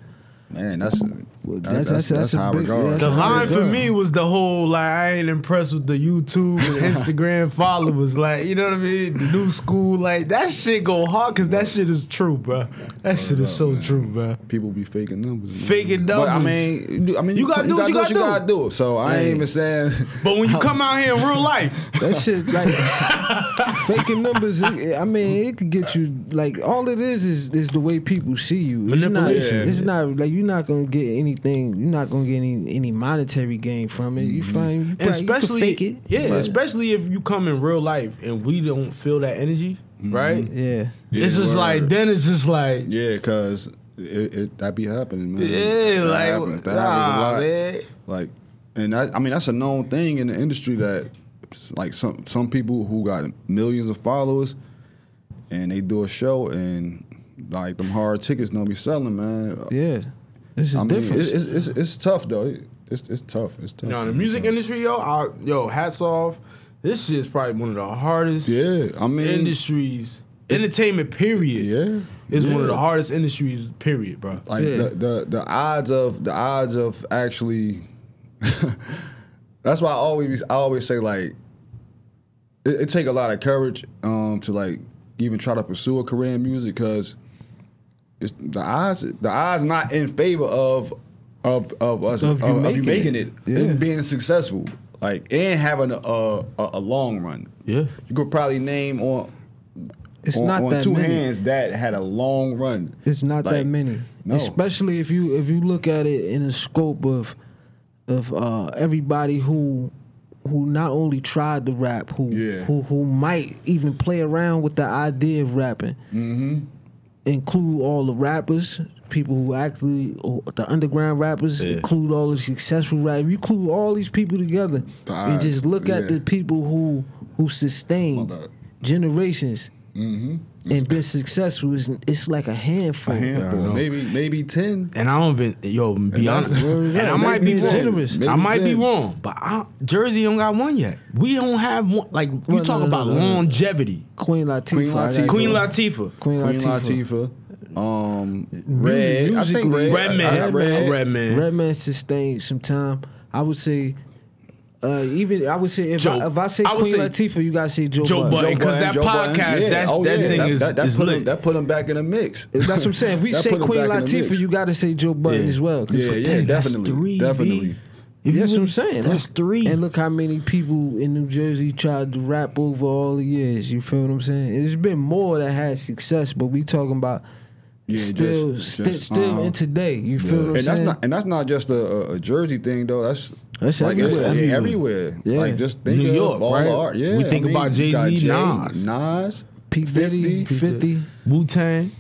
man. That's Well, that's- that's that's- that's that's a big- regard. that's The line for me was the whole like I ain't impressed with the YouTube and Instagram followers. Like you know what I mean? The new school like that shit go hard because that shit is true, bro. That shit is so true, bro. People be faking numbers. man. Faking But I numbers. mean, I mean, You gotta do what you what you gotta gotta do. So I ain't even saying. But when you come out here in real life, That shit like faking numbers. it- I mean, it could get you like all it is is is the way people see you. It's not. Manipulation. It's not like you're not gonna get anything. You're not gonna get any any monetary gain from it. You mm-hmm. find you, and probably, especially you fake it. yeah, but- especially if you come in real life and we don't feel that energy, mm-hmm. right? yeah. Yeah, it's just word. like then it's just like Yeah, cause it, it that be happening, man. yeah, That like happens. That happens a nah, lot. man. Like, and that, I mean that's a known thing in the industry that like some some people who got millions of followers and they do a show and like them hard tickets don't be selling, man. Yeah. This is I mean, different. it's, it's, it's, it's tough though. It's it's tough. It's tough. You know, the music industry, yo, I, yo, hats off. This shit is probably one of the hardest Yeah, I mean, industries. Entertainment, period. yeah, is one of the hardest industries, period, bro. Like Yeah. the, the the odds of the odds of actually. that's why I always I always say like, it, it take a lot of courage um, to like even try to pursue a career in music because it's the odds the odds not in favor of of of us Of of, you of making you making it. it, Yeah. and being successful like and having a a, a long run. Yeah. You could probably name on It's on, not on that two many. hands that had a long run. It's not that many, no. especially if you if you look at it in the scope of of uh, everybody who who not only tried to rap, who Yeah. who who might even play around with the idea of rapping. Mm-hmm. Include all the rappers, people who actually the underground rappers. Yeah. Include all the successful rappers. You include all these people together, The and just odds, look at the people who who sustained My bad. generations Mm-hmm. And been successful. It's, it's like a handful. A handful, know. maybe maybe ten. And I don't even, yo, be that's- honest. Word And. I might be Maybe wrong. generous. I Maybe might be wrong, but I, Jersey don't got one yet. We don't have one. Like you Well, talk no, no, about no, no. longevity. Queen Latifah. Queen I got Latifah. Queen Latifah. Queen Queen Latifah. Latifah, um, Red. I think musically- Red. Redman. I- I- Red. Redman. Redman sustained some time. I would say, uh, even I would say if, Joe- I, if I say I Queen say Latifah, you gotta say Joe, Joe Budden. Budden. Joe 'cause that Joe Budden. podcast, that's- oh, that yeah. thing is- that, that is put lit. Him, that put him back in the mix. That's what I'm saying. If we say Queen back Latifah, you gotta say Joe Budden Yeah. as well. 'cause Yeah, But yeah, dang, that's definitely, three, definitely. If you That's what I'm saying. That's three. And look how many people in New Jersey tried to rap over all the years. You feel what I'm saying? There's been more that had success, but we talking about Yeah, still, just- sti- just, still uh-huh. in today. You feel what I'm And that's not and that's not just a, a, a Jersey thing though. That's That's like everywhere. yeah, Everywhere. everywhere. Yeah. Like just think New of York, all right? art. Yeah, We think I mean, about you got Jay-Z, Jay, Nas. Nas, P Diddy, 50, 50, Wu Tang.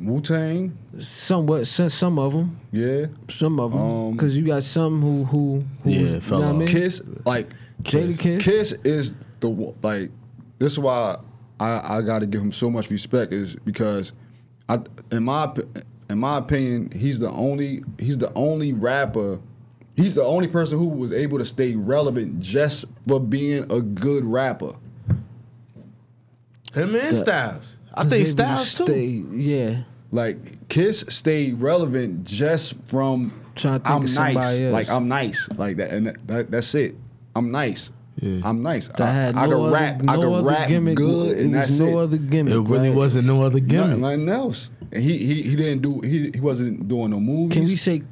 Wu Tang. somewhat, some, some of them. Yeah, Some of them, Um, because you got some who who, who Yeah, was- you know I mean? Kiss. Like Jadakiss. Kiss is the one- like. This is why I I got to give him so much respect is because I, in my in my opinion, he's the only he's the only rapper. He's the only person who was able to stay relevant just for being a good rapper. Him and Styles. I think able to Styles too. stay- Yeah. Like Kiss stayed relevant just from Trying to think I'm of nice. somebody else. Like I'm nice. Like that and that, that, that's it. I'm nice. Yeah. I'm nice. That I, had I no can other, rap. no I can other rap gimmick. good it and was that's no it. other gimmick. It really right? wasn't no other Nothing, gimmick. nothing else. And he he he didn't do he he wasn't doing no movies. Can we say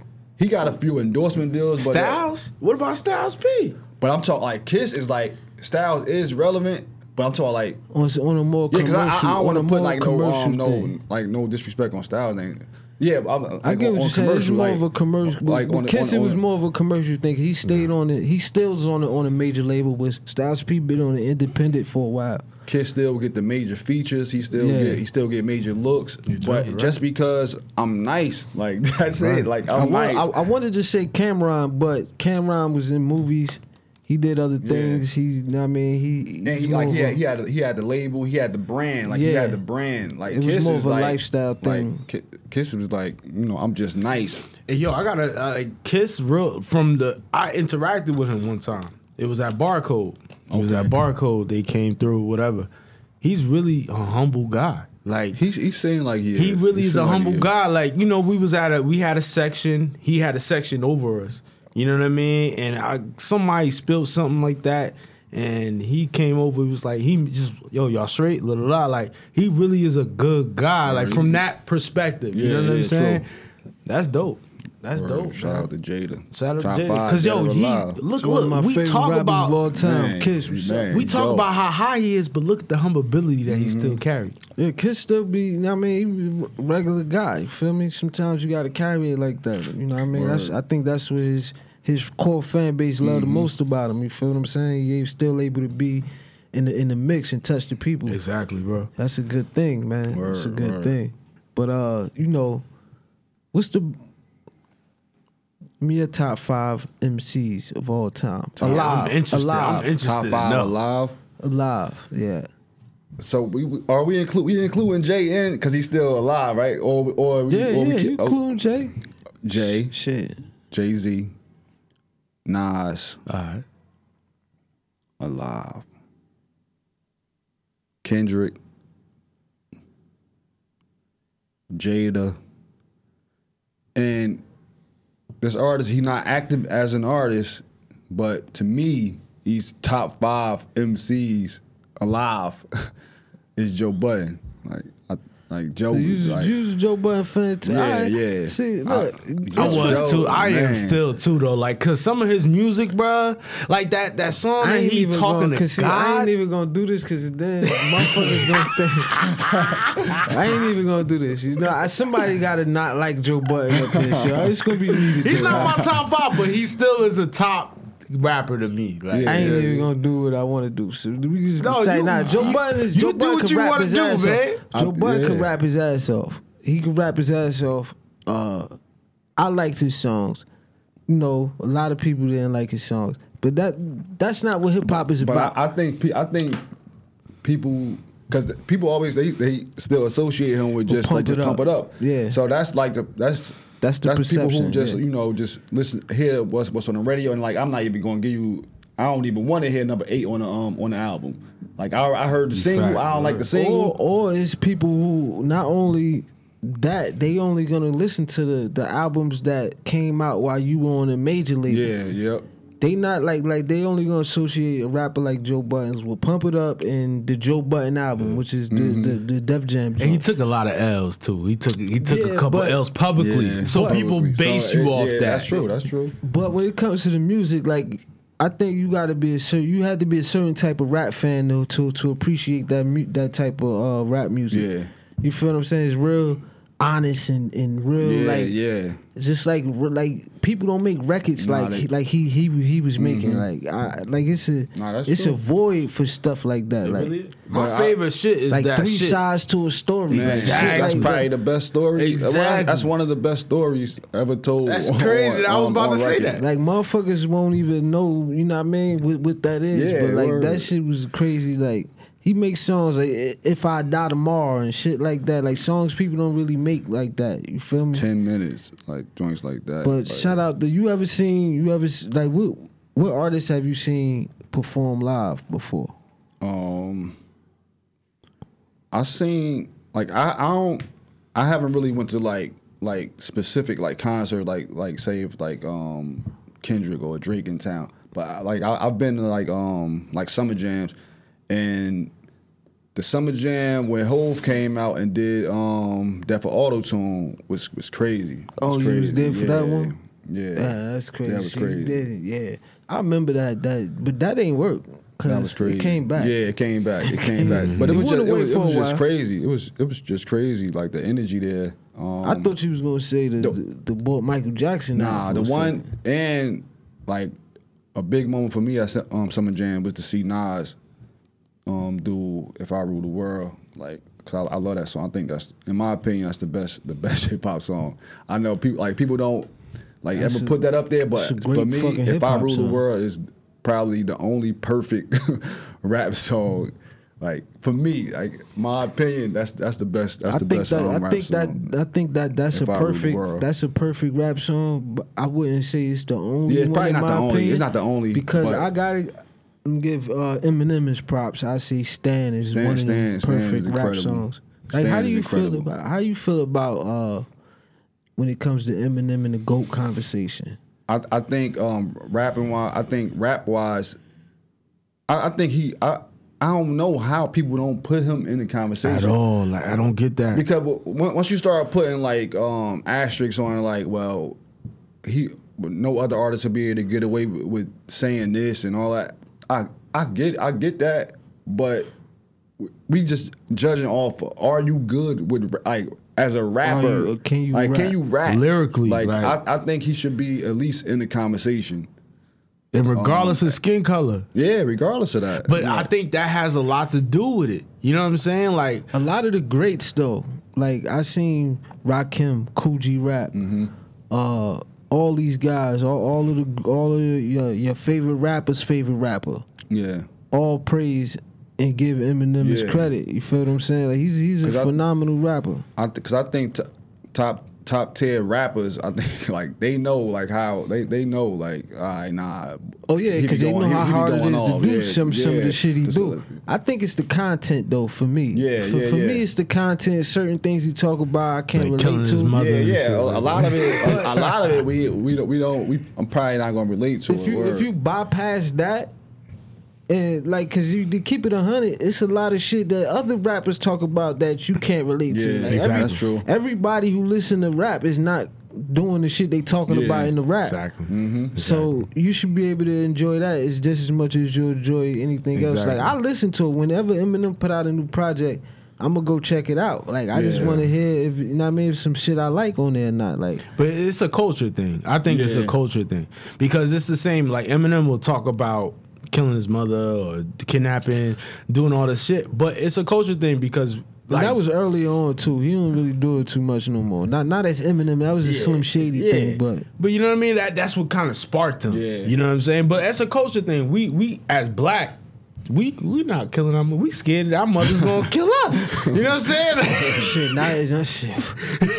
he got a few endorsement deals, but Styles? What about Styles P? but I'm talking like Kiss is like Styles is relevant, but I'm talking like on, on a more yeah, because commercial? I, I don't want to put like no commercial um, no like no disrespect on Styles name. Yeah, but I'm, like, I get on, what you're saying. It's more like, of a commercial. like Like on the- Kiss, on- it was on- more of a commercial thing. He stayed on it. He still's on it on a major label. But Styles P been on the independent for a while. Kiss still get the major features. He still Yeah. get he still get major looks. but right. just because I'm nice, like that's Right. it. Like I, I'm wa- nice. I, I wanted to say Cam'ron, but Cam'ron was in movies. He did other things. He, you know what I mean, he, and he like of he a- had, he had he had the label, he had the brand, like he had the brand. Like It was Kiss more is of a like, lifestyle thing. Like, Kiss was like, you know, I'm just nice. Hey, yo, I got a uh, Kiss real from the. I interacted with him one time. It was at Barcode. It was at Barcode. They came through, whatever. He's really a humble guy. Like He's he's saying like he is. really He is a like humble is. guy. Like you know, we was at a we had a section. He had a section over us. You know what I mean? And I somebody spilled something like that, and he came over. He was like, he just yo y'all straight, la la la. Like he really is a good guy. Like from that perspective, you Yeah, know what I'm yeah, saying? true. That's dope. That's Word. dope. Shout man. out to Jada. Shout out Top to Jada. five Cause yo, he alive. look, He's one of look, my we talk about of all time. Man, Kiss, man. we talk dope. about how high he is, but look at the humility that he Mm-hmm. still carries. Yeah, Kiss still be, you know what I mean, he be a regular guy. You feel me? Sometimes you got to carry it like that. You know what I mean? That's I think that's what his his core fan base love Mm-hmm. the most about him. You feel what I'm saying? He's still able to be in the in the mix and touch the people. Exactly, bro. That's a good thing, man. That's a good word. thing. But uh, you know, what's the me a top five MCs of all time? alive, I'm interested. alive, I'm interested. Top five know. alive. alive. Yeah. So we we- are we include we including Jay in because he's still alive, right? Or or we, Yeah, or we yeah. ki- You oh, including Jay? Jay, Shit. Jay Z, Nas, All right. alive. Kendrick, Jada, and this artist, he's not active as an artist, but to me, he's top five MCs alive. is Joe Budden. Like, like Joe, So you, was- like, you was a Joe Budden fan too? Yeah, Alright. yeah. See, look, I Joe, was too. I am still too though. Like, cause some of his music, bruh, like that that song that ain't he even talking gonna, to cause see, I God. ain't even gonna do this because then motherfuckers gonna think I ain't even gonna do this. You know, I, somebody gotta not like Joe Budden up in this show. It's gonna be me He's not my top five, but he still is a top rapper to me. Like. I ain't even gonna do what I want to do. So we just No, say, nah, Joe Budden is you Joe do Budden what can you rap his do, ass man. off. Joe Budden can rap his ass off. He can rap his ass off. Uh, I liked his songs. You know, a lot of people didn't like his songs, but that that's not what hip hop is But about. I, I think I think people because people always they they still associate him with just Pump like just It pump it up. Yeah. So that's like the that's That's the that's people who just yeah. you know just listen hear what's what's on the radio and like I'm not even gonna give you I don't even want to hear number eight on the um on the album. Like I, I heard the single I don't like the or, single. or it's people who not only that they only gonna listen to the the albums that came out while you were on a major label. yeah, yep. They not like like they only gonna associate a rapper like Joe Buddens with Pump It Up and the Joe Budden album, which is the Mm-hmm. the, the Def Jam. And he took a lot of L's too. He took he took Yeah, a couple but- L's publicly, Yeah. so But- people base So, you it- off yeah, that. That's true. That's true. But when it comes to the music, like I think you got to be a certain you had to be a certain type of rap fan though to to appreciate that mu- that type of uh, rap music. Yeah. You feel what I'm saying? It's real honest and, and real Yeah, like yeah. it's just like like people don't make records Nah, like they- like he he he was mm-hmm. making like I, like it's a Nah, it's true. a void for stuff like that like My But I- favorite shit is like that three shit. sides to a story. Man, Exactly. shit That's like probably the best story. Exactly. That's one of the best stories ever told. That's on- crazy. I was about on to say that. Like motherfuckers won't even know, you know what I mean, what, what that is. Yeah, but like word. that shit was crazy. Like he makes songs like "If I Die Tomorrow" and shit like that. Like songs people don't really make like that. You feel me? Ten minutes, like joints like that. But like, shout out to you. Ever seen? You ever like what? What artists have you seen perform live before? Um, I seen like I I don't I haven't really went to like like specific like concert like like say if like um Kendrick or Drake in town, but I, like I, I've been to like um like summer jams, and the summer jam when Hove came out and did um that for auto tune was was crazy. It Oh, you was there for that Yeah. one? Yeah, Yeah, that's crazy. That was crazy. did- yeah, I remember that. That, but that ain't work. Cause That was crazy. It came back. Yeah, it came back. It came back. But it was just it was, it was just crazy. It was it was just crazy. Like the energy there. Um, I thought you was gonna say the the- the, Michael Jackson. Nah, the one and like a big moment for me at um, Summer Jam was to see Nas um, do "If I Rule the World." Like, cause I, I love that song. I think that's, in my opinion, that's the best the best hip hop song. I know people like people don't like That's ever a- put that up there, but for me, "If I Rule the. World" is probably the only perfect rap song. Like for me, like my opinion, that's that's the best. That's I the think best that um, I think song. that I think that that's If a I Rule the perfect that's a perfect rap song. But I wouldn't say it's the only. Yeah, it's one probably not the only. opinion, It's not the only, because but- I gotta give uh, Eminem his props. I see Stan is Stan- one of Stan- the perfect rap songs. Like Stan how do you feel about how you feel about uh, when it comes to Eminem and the goat conversation? I, I think um, rapping wise, I think rap wise, I, I think he. I I don't know how people don't put him in the conversation At all. Like I don't get that. because once you start putting like um, asterisks on it, like well, he no other artist would be able to get away with, with saying this and all that. I I get I get that, but we just judging off. Are you good with like as a rapper? you- uh, can you like can you rap Lyrically, Like, like- I, I think he should be at least in the conversation. and regardless of skin color. Yeah, regardless of that. But You know, I think that has a lot to do with it. You know what I'm saying? Like A lot of the greats though, like I seen Rakim, Kool G Rap, Mm-hmm. uh, all these guys, all, all of the all of your your favorite rappers' favorite rapper, yeah, all praise and give Eminem his credit. You feel what I'm saying? Like he's he's a 'Cause I- phenomenal rapper. I because I think t- top top tier rappers, I think like they know like how they they know like all right nah. Oh yeah, because they know how he hard it going is to do Yeah, some some of the shit he do. like- I think it's the content though for me. Yeah, for, yeah, for yeah. me it's the content. Certain things he talk about I can't Like killing relate his to. mother. Yeah, yeah. shit A, like a lot of it, a, a lot of it, we we don't we don't we. I'm probably not gonna relate to if it. you if you bypass that and like cause you to keep it a hundred, it's a lot of shit that other rappers talk about that you can't relate to. Yeah, Like, exactly. that's true. Everybody who listen to rap is not doing the shit they talking Yeah, about in the rap. exactly. Mm-hmm. So you should be able to enjoy that as just as much as you enjoy anything else. Like I listen to it whenever Eminem put out a new project. I'm gonna go check it out. Like I just want to hear if you know what I mean if some shit I like on there or not. Like But it's a culture thing. I think it's a culture thing because it's the same. Like Eminem will talk about killing his mother or kidnapping, doing all this shit. But it's a culture thing because like, that was early on too. He don't really do it too much no more. Not not as Eminem. That was a Slim Shady yeah. thing. But But you know what I mean? That that's what kind of sparked him. Yeah. You know what I'm saying? But that's a culture thing. We we as black. We we not killing our mother. We scared that our mother's gonna kill us. You know what I'm saying? shit, that shit.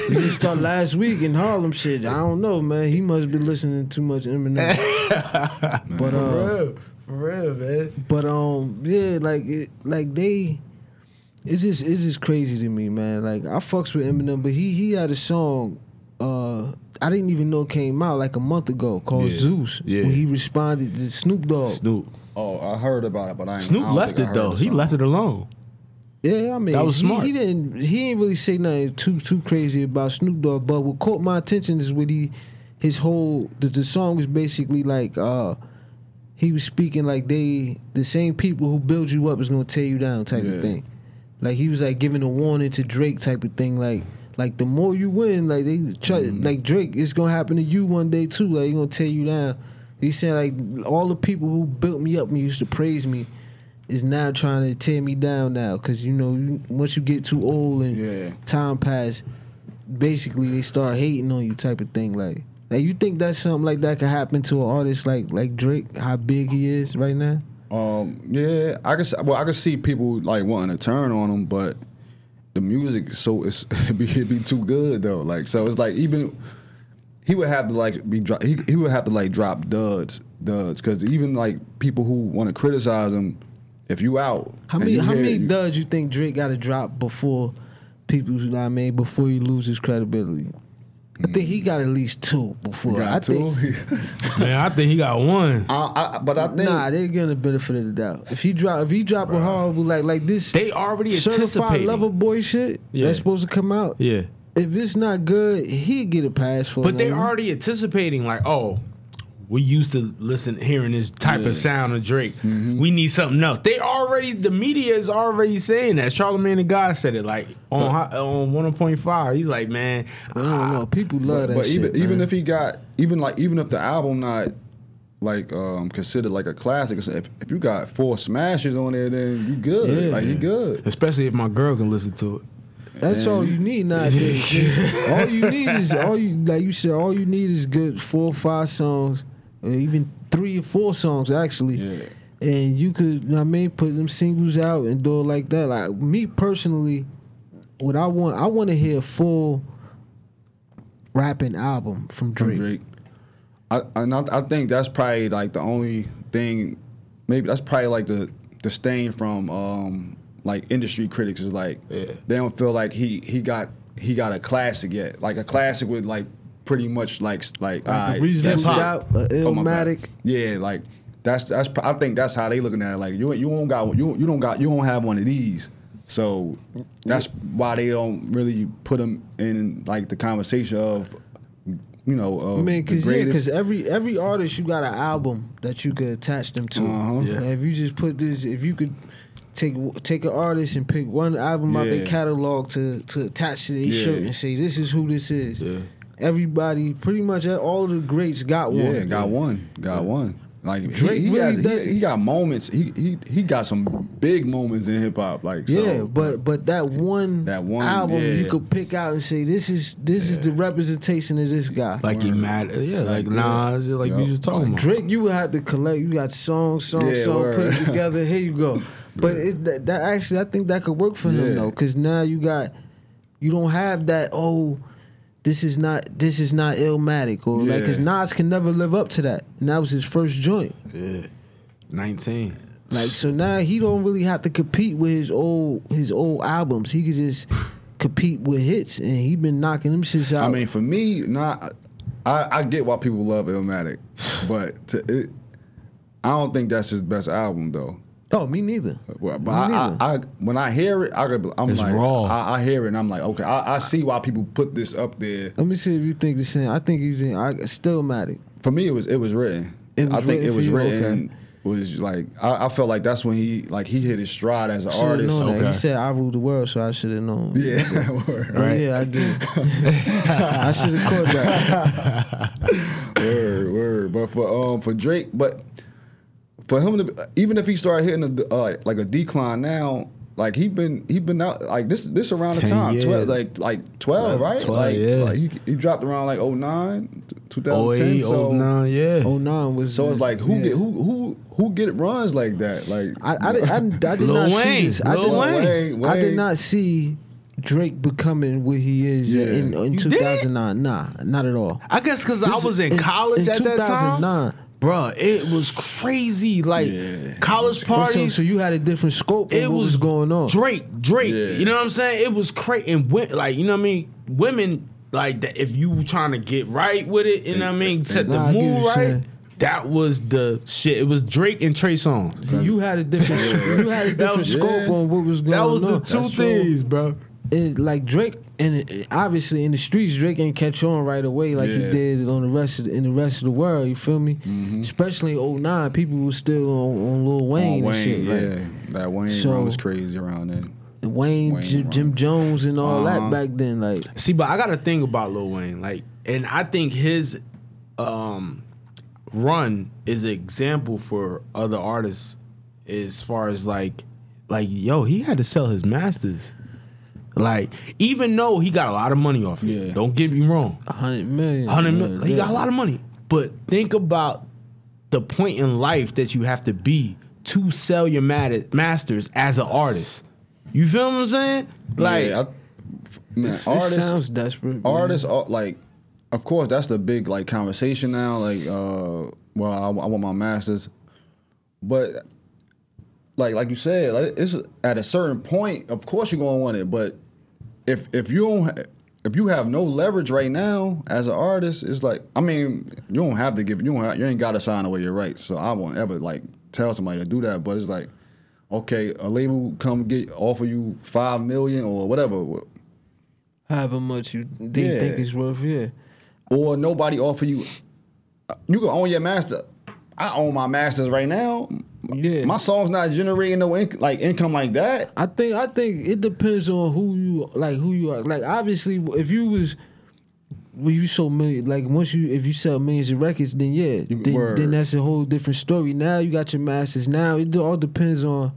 We just started last week in Harlem. Shit, I don't know, man. He must be listening too much Eminem. but uh, for real, man. but um, yeah, like it, like they. It's just it's just crazy to me, man. Like I fucks with Eminem, but he he had a song. Uh, I didn't even know it came out like a month ago called Yeah. Zeus. Yeah. When he responded to Snoop Dogg. Snoop. oh, I heard about it, but I ain't, I Snoop don't left think it though. heard the He left it alone. Yeah, I mean, That was he- smart. He, didn't. He didn't really say nothing too too crazy about Snoop Dogg. But what caught my attention is what he, his whole the, the song was basically like uh, he was speaking like they the same people who build you up is gonna tear you down type Yeah. of thing. Like he was like giving a warning to Drake type of thing. Like like the more you win, like they try Mm-hmm. like Drake, it's gonna happen to you one day too. Like he gonna tear you down. He said like all the people who built me up and used to praise me is now trying to tear me down now because you know you, once you get too old and Yeah. time pass, basically they start hating on you type of thing. Like like you think that something like that could happen to an artist like like Drake, how big he is right now? Um, yeah, I can. Well, I can see people like wanting to turn on him, but the music so it's it'd be, it'd be too good though. Like so, it's like even he would have to like be he he would have to like drop duds duds because even like people who want to criticize him, if you out, How many how many you- duds you think Drake got to drop before people? You know what I mean, before he loses credibility. I think he got at least two before. you I got think. two? Man, I think he got one. I, I, but I think Nah, they're getting the benefit of the doubt. If he drop, if he drop a horrible like like this, They already certified anticipating. lover boy shit Yeah. that's supposed to come out. Yeah. If it's not good, he get a pass for. But they're already anticipating like, oh, we used to listen hearing this type of sound of Drake. Mm-hmm. We need something else. They already the media is already saying that. Charlamagne the God said it like on hi- on one point five. He's like, man, I don't know. People love that but shit. even even if he got even like even if the album not like um considered like a classic, if if you got four smashes on there, then you good. Yeah. Like you good. especially if my girl can listen to it. That's all you need nowadays. nigga. all you need is all you like you said. All you need is good four or five songs, or even three or four songs actually. Yeah. And you could, you know what I mean, put them singles out and do it like that. Like me personally, what I want, I want to hear a full rapping album from from Drake. Drake. I and I, I think that's probably like the only thing. Maybe that's probably like the the stain from um like industry critics is like they don't feel like he he got he got a classic yet. Like a classic with like pretty much like like, Like a reasonable that's it. doubt, a Oh, my bad. Illmatic. Yeah, like that's that's I think that's how they looking at it. Like you you don't got you you don't got you don't have one of these. So that's why they don't really put them in like the conversation of you know of I mean, cause yeah, cause every every artist you got an album that you could attach them to. Uh-huh. Yeah. If you just put this, if you could take take an artist and pick one album out their catalog to to attach to their Yeah. shirt and say this is who this is. Yeah. Everybody, pretty much all the greats got one. Yeah, got one, got one. Like Drake he, he, really has, he- he, got moments. He he he got some big moments in hip hop. Like so, Yeah, but but that one That one, album you could pick out and say this is this is the representation of this guy. Like he mad, yeah, like, Like, Nas, yeah, like yeah. we just talking about. Drake, you would have to collect. You got song, song, Yeah, song, put it together. Here you go. But it, that, that actually, I think that could work for him though, because now you got, you don't have that. Oh, this is not this is not Illmatic or like, because Nas can never live up to that, and that was his first joint. Yeah, nineteen. Like so now he don't really have to compete with his old his old albums. He could just compete with hits, and he been knocking them shits out. I mean, for me, not. I, I get why people love Illmatic, but to, it, I don't think that's his best album though. Oh, me neither. Well, But Me I, neither. I, I, when I hear it, I, I'm It's like, raw. I, I hear it, and I'm like, okay, I, I see why people put this up there. Let me see if you think the same. I think you think I Stillmatic. For me, it was it was written. It was I think written it for was you? written. Was like I, I felt like that's when he like he hit his stride as an Should've artist. known that. Okay. He said I ruled the world, so I should have known. Yeah, word, Oh, yeah, I get it. I should have caught that. word, word. But for um for Drake, but for him to even if he started hitting a, uh, like a decline now, like he been he been out like this this around the time years. twelve like like twelve right 12, like, yeah. like he, he dropped around like 09, 2010 08, so 09, yeah. Oh nine was. so it's like who yeah. get who who who get runs like that like I, I, did, I, did- I did Lil not Wayne, see this. I did, Wayne. I did not see Drake becoming what he is Yeah. in, in 2009. Nah, not at all. I guess because I was in in- college in at that time. 2009. Bruh, it was crazy. Like Yeah. college so, parties. so you had a different scope it what was was going on. Drake, Drake. Yeah. You know what I'm saying? It was crazy. And wi- like, you know what I mean? Women like that. If you were trying to get right with it, you know what I mean? Set the Nah, I mood right. saying. That was the shit. It was Drake and Trey Songz. So you had a different, you had a different scope yeah. on what was going on. That on. was the two That's true. things, bro. It, like Drake, and it- obviously in the streets, Drake ain't catch on right away like he did on the rest of the, in the rest of the world. You feel me? Especially in 09, people were still on, on Lil Wayne, on and shit. yeah Like, that Wayne So- was crazy around then Wayne, Wayne Jim. Jim Jones, and all Uh-huh. that back then. Like, See, but I got to think about Lil Wayne, like, and I think his um, run is an example for other artists as far as like, like, yo, he had to sell his masters. Like, even though he got a lot of money off it, Yeah. don't get me wrong, a hundred million. hundred he got a lot of money. But think about the point in life that you have to be to sell your mat- masters as an artist. You feel what I'm saying? Like yeah, I, man, artists, sounds desperate. artists, are, like, of course, that's the big like conversation now. Like, uh, well, I, I want my masters, but like, like you said, like, it's at a certain point. Of course, you're gonna want it, but if if you don't. Ha- if you have no leverage right now as an artist, it's like I mean you don't have to give you don't have, you ain't got to sign away your rights. So I won't ever like tell somebody to do that. But it's like, okay, a label come get offer you five million or whatever, However much you they Yeah. think it's worth, yeah. or nobody offer you. You can own your master. I own my masters right now. Yeah. my song's not generating no inc- like income like that. I think I think it depends on who you like who you are. Like obviously if you was when you sold million like once you if you sell millions of records then yeah then, Word. then that's a whole different story. Now you got your masters. Now it all depends on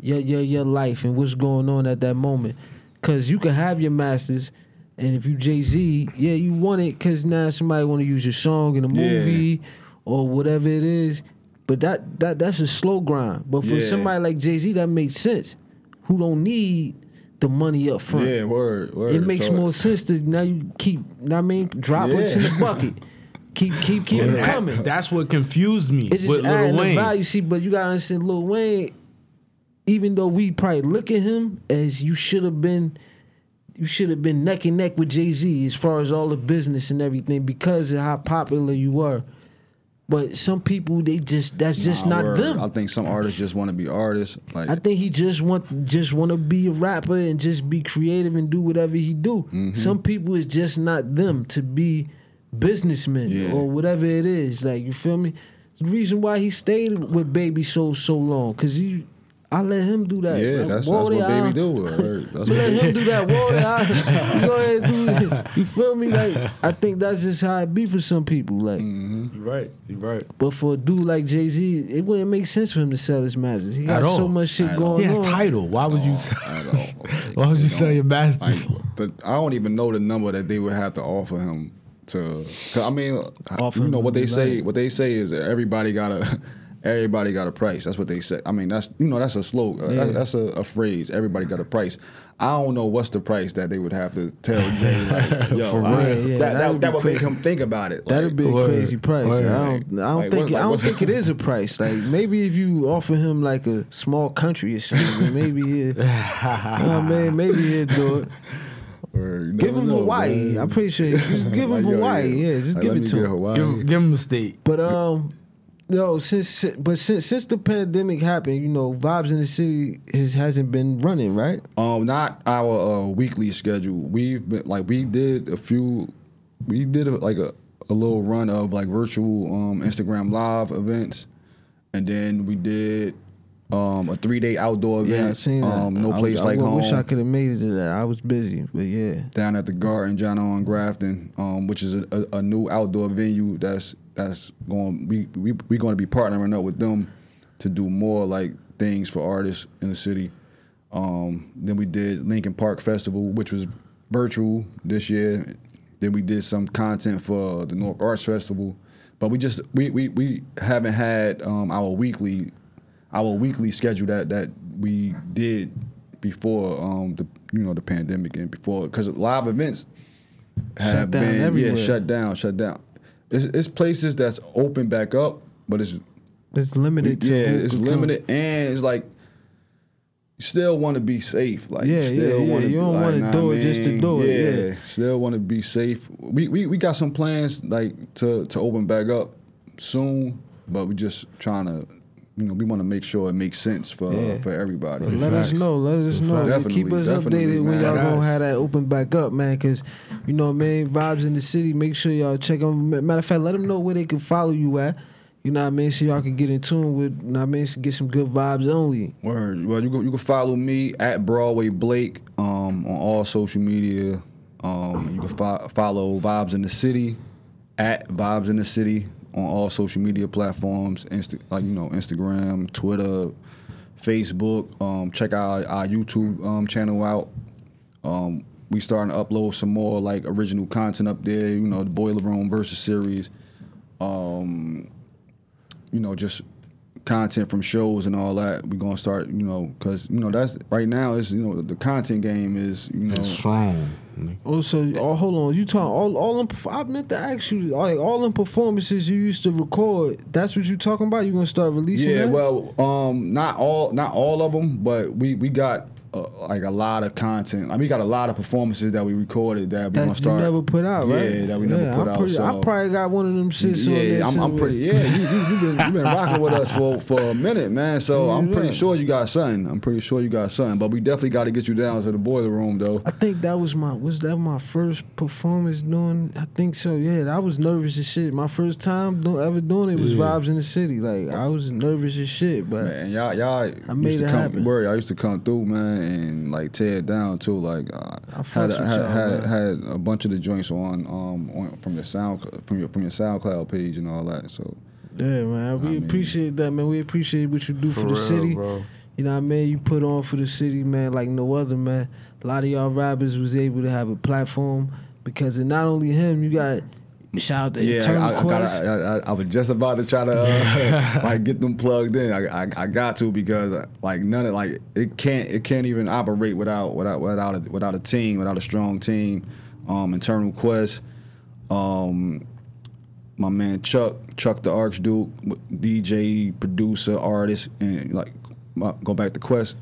your your your life and what's going on at that moment. Cause you can have your masters and if you Jay Z, yeah, you want it because now somebody want to use your song in a Yeah. movie or whatever it is. But that that that's a slow grind. But for Yeah. somebody like Jay Z, that makes sense. Who don't need the money up front. Yeah, word, word. It makes So- more sense to now you keep. know what I mean, droplets Yeah. in the bucket. Keep keep keep And it that- coming. That's what confused me It's with just adding Lil the Wayne. value. See, but you gotta understand, Lil Wayne. Even though we probably look at him as you should have been, you should have been neck and neck with Jay Z as far as all the business and everything because of how popular you were. But some people, they just that's just Nah, not word. them. I think some artists just want to be artists. Like I think he just want just want to be a rapper and just be creative and do whatever he do. Mm-hmm. Some people it's just not them to be businessmen Yeah. or whatever it is. Like you feel me? The reason why he stayed with Baby so so long because he, I let him do that. yeah, Like, that's, that's what there, baby I- do. word. That's Let him do that. Whoa, there, I- you go ahead do that. You feel me? Like I think that's just how it be for some people. Like. Mm-hmm. You're right. You're right. But for a dude like Jay Z, it wouldn't make sense for him to sell his masters. He got so much shit At going all. He has on. title. Why would you? Sell. Like, why would you sell your masters? Like, the, I don't even know the number that they would have to offer him to. Cause I mean, Offer you know what they say. like- What they say is that everybody got a, everybody got a price. That's what they say. I mean, that's you know that's a slogan. Yeah. That's, that's a, a phrase. Everybody got a price. I don't know what's the price that they would have to tell Jay. Like, yo, For I- real. Yeah, that, that that, would that would make him think about it. That'd be a Word. crazy price. Word. I don't. I don't Like, think. what's- I don't think it is a price. Like maybe if you offer him like a small country or something, maybe he. oh man, maybe he'll do it. or Give him know, Hawaii. man. I'm pretty sure. Just give him Like, yo, Hawaii. Yeah, just Like, give it to him. Hawaii. give, give him a state. But um, no, since but since since the pandemic happened, you know, vibes in the city has hasn't been running right. Um, not our uh, weekly schedule. We've been like we did a few, we did a, like a, a little run of like virtual um, Instagram live events, and then we did um, a three day outdoor event. Yeah, I seen that. Um, no I- place I, like I home. wish I could have made it to that. I was busy, but yeah. down at the Garden, John on Grafton, um, which is a, a, a new outdoor venue that's that's going we we we going to be partnering up with them to do more like things for artists in the city. Um, then we did Lincoln Park Festival, which was virtual this year. Then we did some content for the Newark Arts Festival, but we just we we, we haven't had um, our weekly our weekly schedule that that we did before um, the you know the pandemic and before because live events have down been everywhere. yeah shut down shut down. It's, it's places that's open back up, but it's It's limited to yeah it's could come. limited and it's like you still want to be safe. Like Yeah, you still yeah, yeah. You don't like, wanna nah, do it just to do it, yeah. still want to be safe. We, we we got some plans like to to open back up soon, but we just trying to. You know, we want to make sure it makes sense for Yeah. for everybody. But let us know. Let us know. Definitely, Keep us definitely, updated when man. y'all gonna have that open back up, man. Cause you know, man, vibes in the city. Make sure y'all check them. Matter of fact, let them know where they can follow you at. You know what I mean? So y'all can get in tune with. You know what I mean? Get some good vibes only. Word. Well, you can you can follow me at Broadway Blake um, on all social media. Um, you can fo- follow Vibes in the City at Vibes in the City on all social media platforms. Insta- like you know Instagram, Twitter, Facebook. Um, check out our YouTube um, channel out. Um, we starting to upload some more like original content up there. You know the Boiler Room versus series. Um, you know just content from shows and all that. We're gonna start, you know, because you know that's right now is you know the content game is you know It's strong. Oh, so oh, hold on. You talking all all them? I meant to ask you, like all them performances you used to record. That's what you talking about? You gonna start releasing? Yeah, that? well, um, not all, not all of them, but we we got uh, like a lot of content. Like we got a lot of performances that we recorded that we that gonna start. never put out, right? Yeah, that we never put I'm out. Pretty, so. I probably got one of them shits yeah. I'm, I'm pretty. Yeah, you, you, you've been you've been rocking with us for for a minute, man. So I'm pretty Yeah. sure you got something. I'm pretty sure you got something. But we definitely got to get you down to the boiler room, though. I think that was my was that my first performance doing. I think so. Yeah, I was nervous as shit. My first time do, ever doing it was Yeah. vibes in the city. Like I was nervous as shit, but Man, y'all, y'all I made used to it come. happen. Word, y'all used to come through, man, and like tear it down too. Like uh, I had fucks had, had, had a bunch of the joints on um on, from your sound from your from your SoundCloud page and all that. So yeah, man, we I mean- appreciate that, man. We appreciate what you do for, For the real, city. bro. You know what I mean? You put on for the city, man, like no other, man. A lot of y'all rappers was able to have a platform because of not only him, you got shout out to yeah, Eternal I, I, Quest. gotta, I, I, I was just about to try to uh, like get them plugged in. I, I, I got to because like none of like it can't it can't even operate without without without a, without a team without a strong team. Um, Eternal Quest, um, my man Chuck Chuck the Archduke, DJ, producer, artist, and like go back to Quest.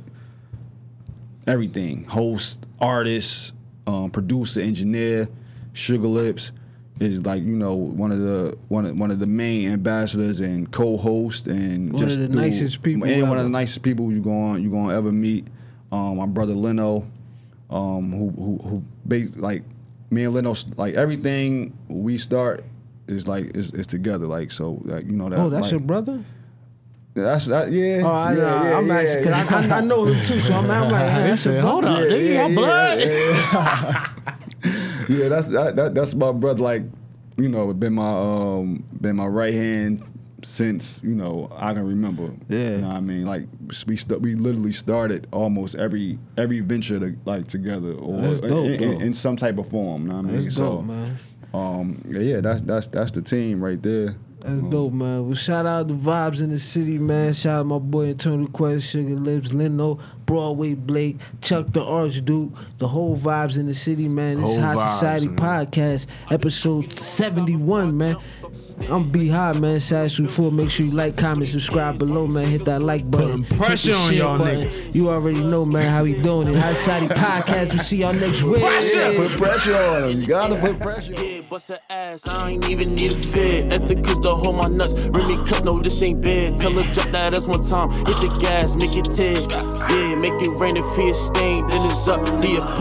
Everything, host, artist, um, producer, engineer, Sugar Lips is like you know one of the one of one of the main ambassadors and co-host and One of just the do- nicest people and one of the nicest people you going you gonna ever meet. Um, my brother Leno, um, who who who ba- like me and Leno like everything we start is like is, is together like so like you know that oh, that's like, your brother? that's that yeah Oh, I, yeah, uh, yeah, I'm yeah, asking because I, I, I know him too, so I'm, I'm like, hey, that's your hold brother. up, nigga, your blood. yeah. that's that, that that's my brother. Like, you know, been my um been my right hand since you know I can remember. Yeah. you know what I mean. Like we st- we literally started almost every every venture to, like together or dope, in, in, in some type of form. You know what I mean. That's so, dope, man. um, yeah, that's that's that's the team right there. That's dope, man. Well, shout out the vibes in the city, man. Shout out my boy Eternal Quest, Sugar Lips, Leno, Broadway Blake, Chuck the Archduke, the whole vibes in the city, man. This Whole High vibes, Society man. podcast, episode 71, man. I'm B High, man. Sasu 4. Make sure you like, comment, subscribe below, man. Hit that like button. Putting pressure on y'all button. niggas. You already know, man, how we doing it. High Society podcast. We see y'all next week. Yeah, put pressure on them. You gotta put pressure. Yeah, bust her ass, I ain't even need a fit. Ethicals to hold my nuts. Remy cup, no, this ain't bad. Tell her drop that ass one time. Hit the gas, make it tear. Yeah, make it rain if fear stain. Then it's up, be a pup.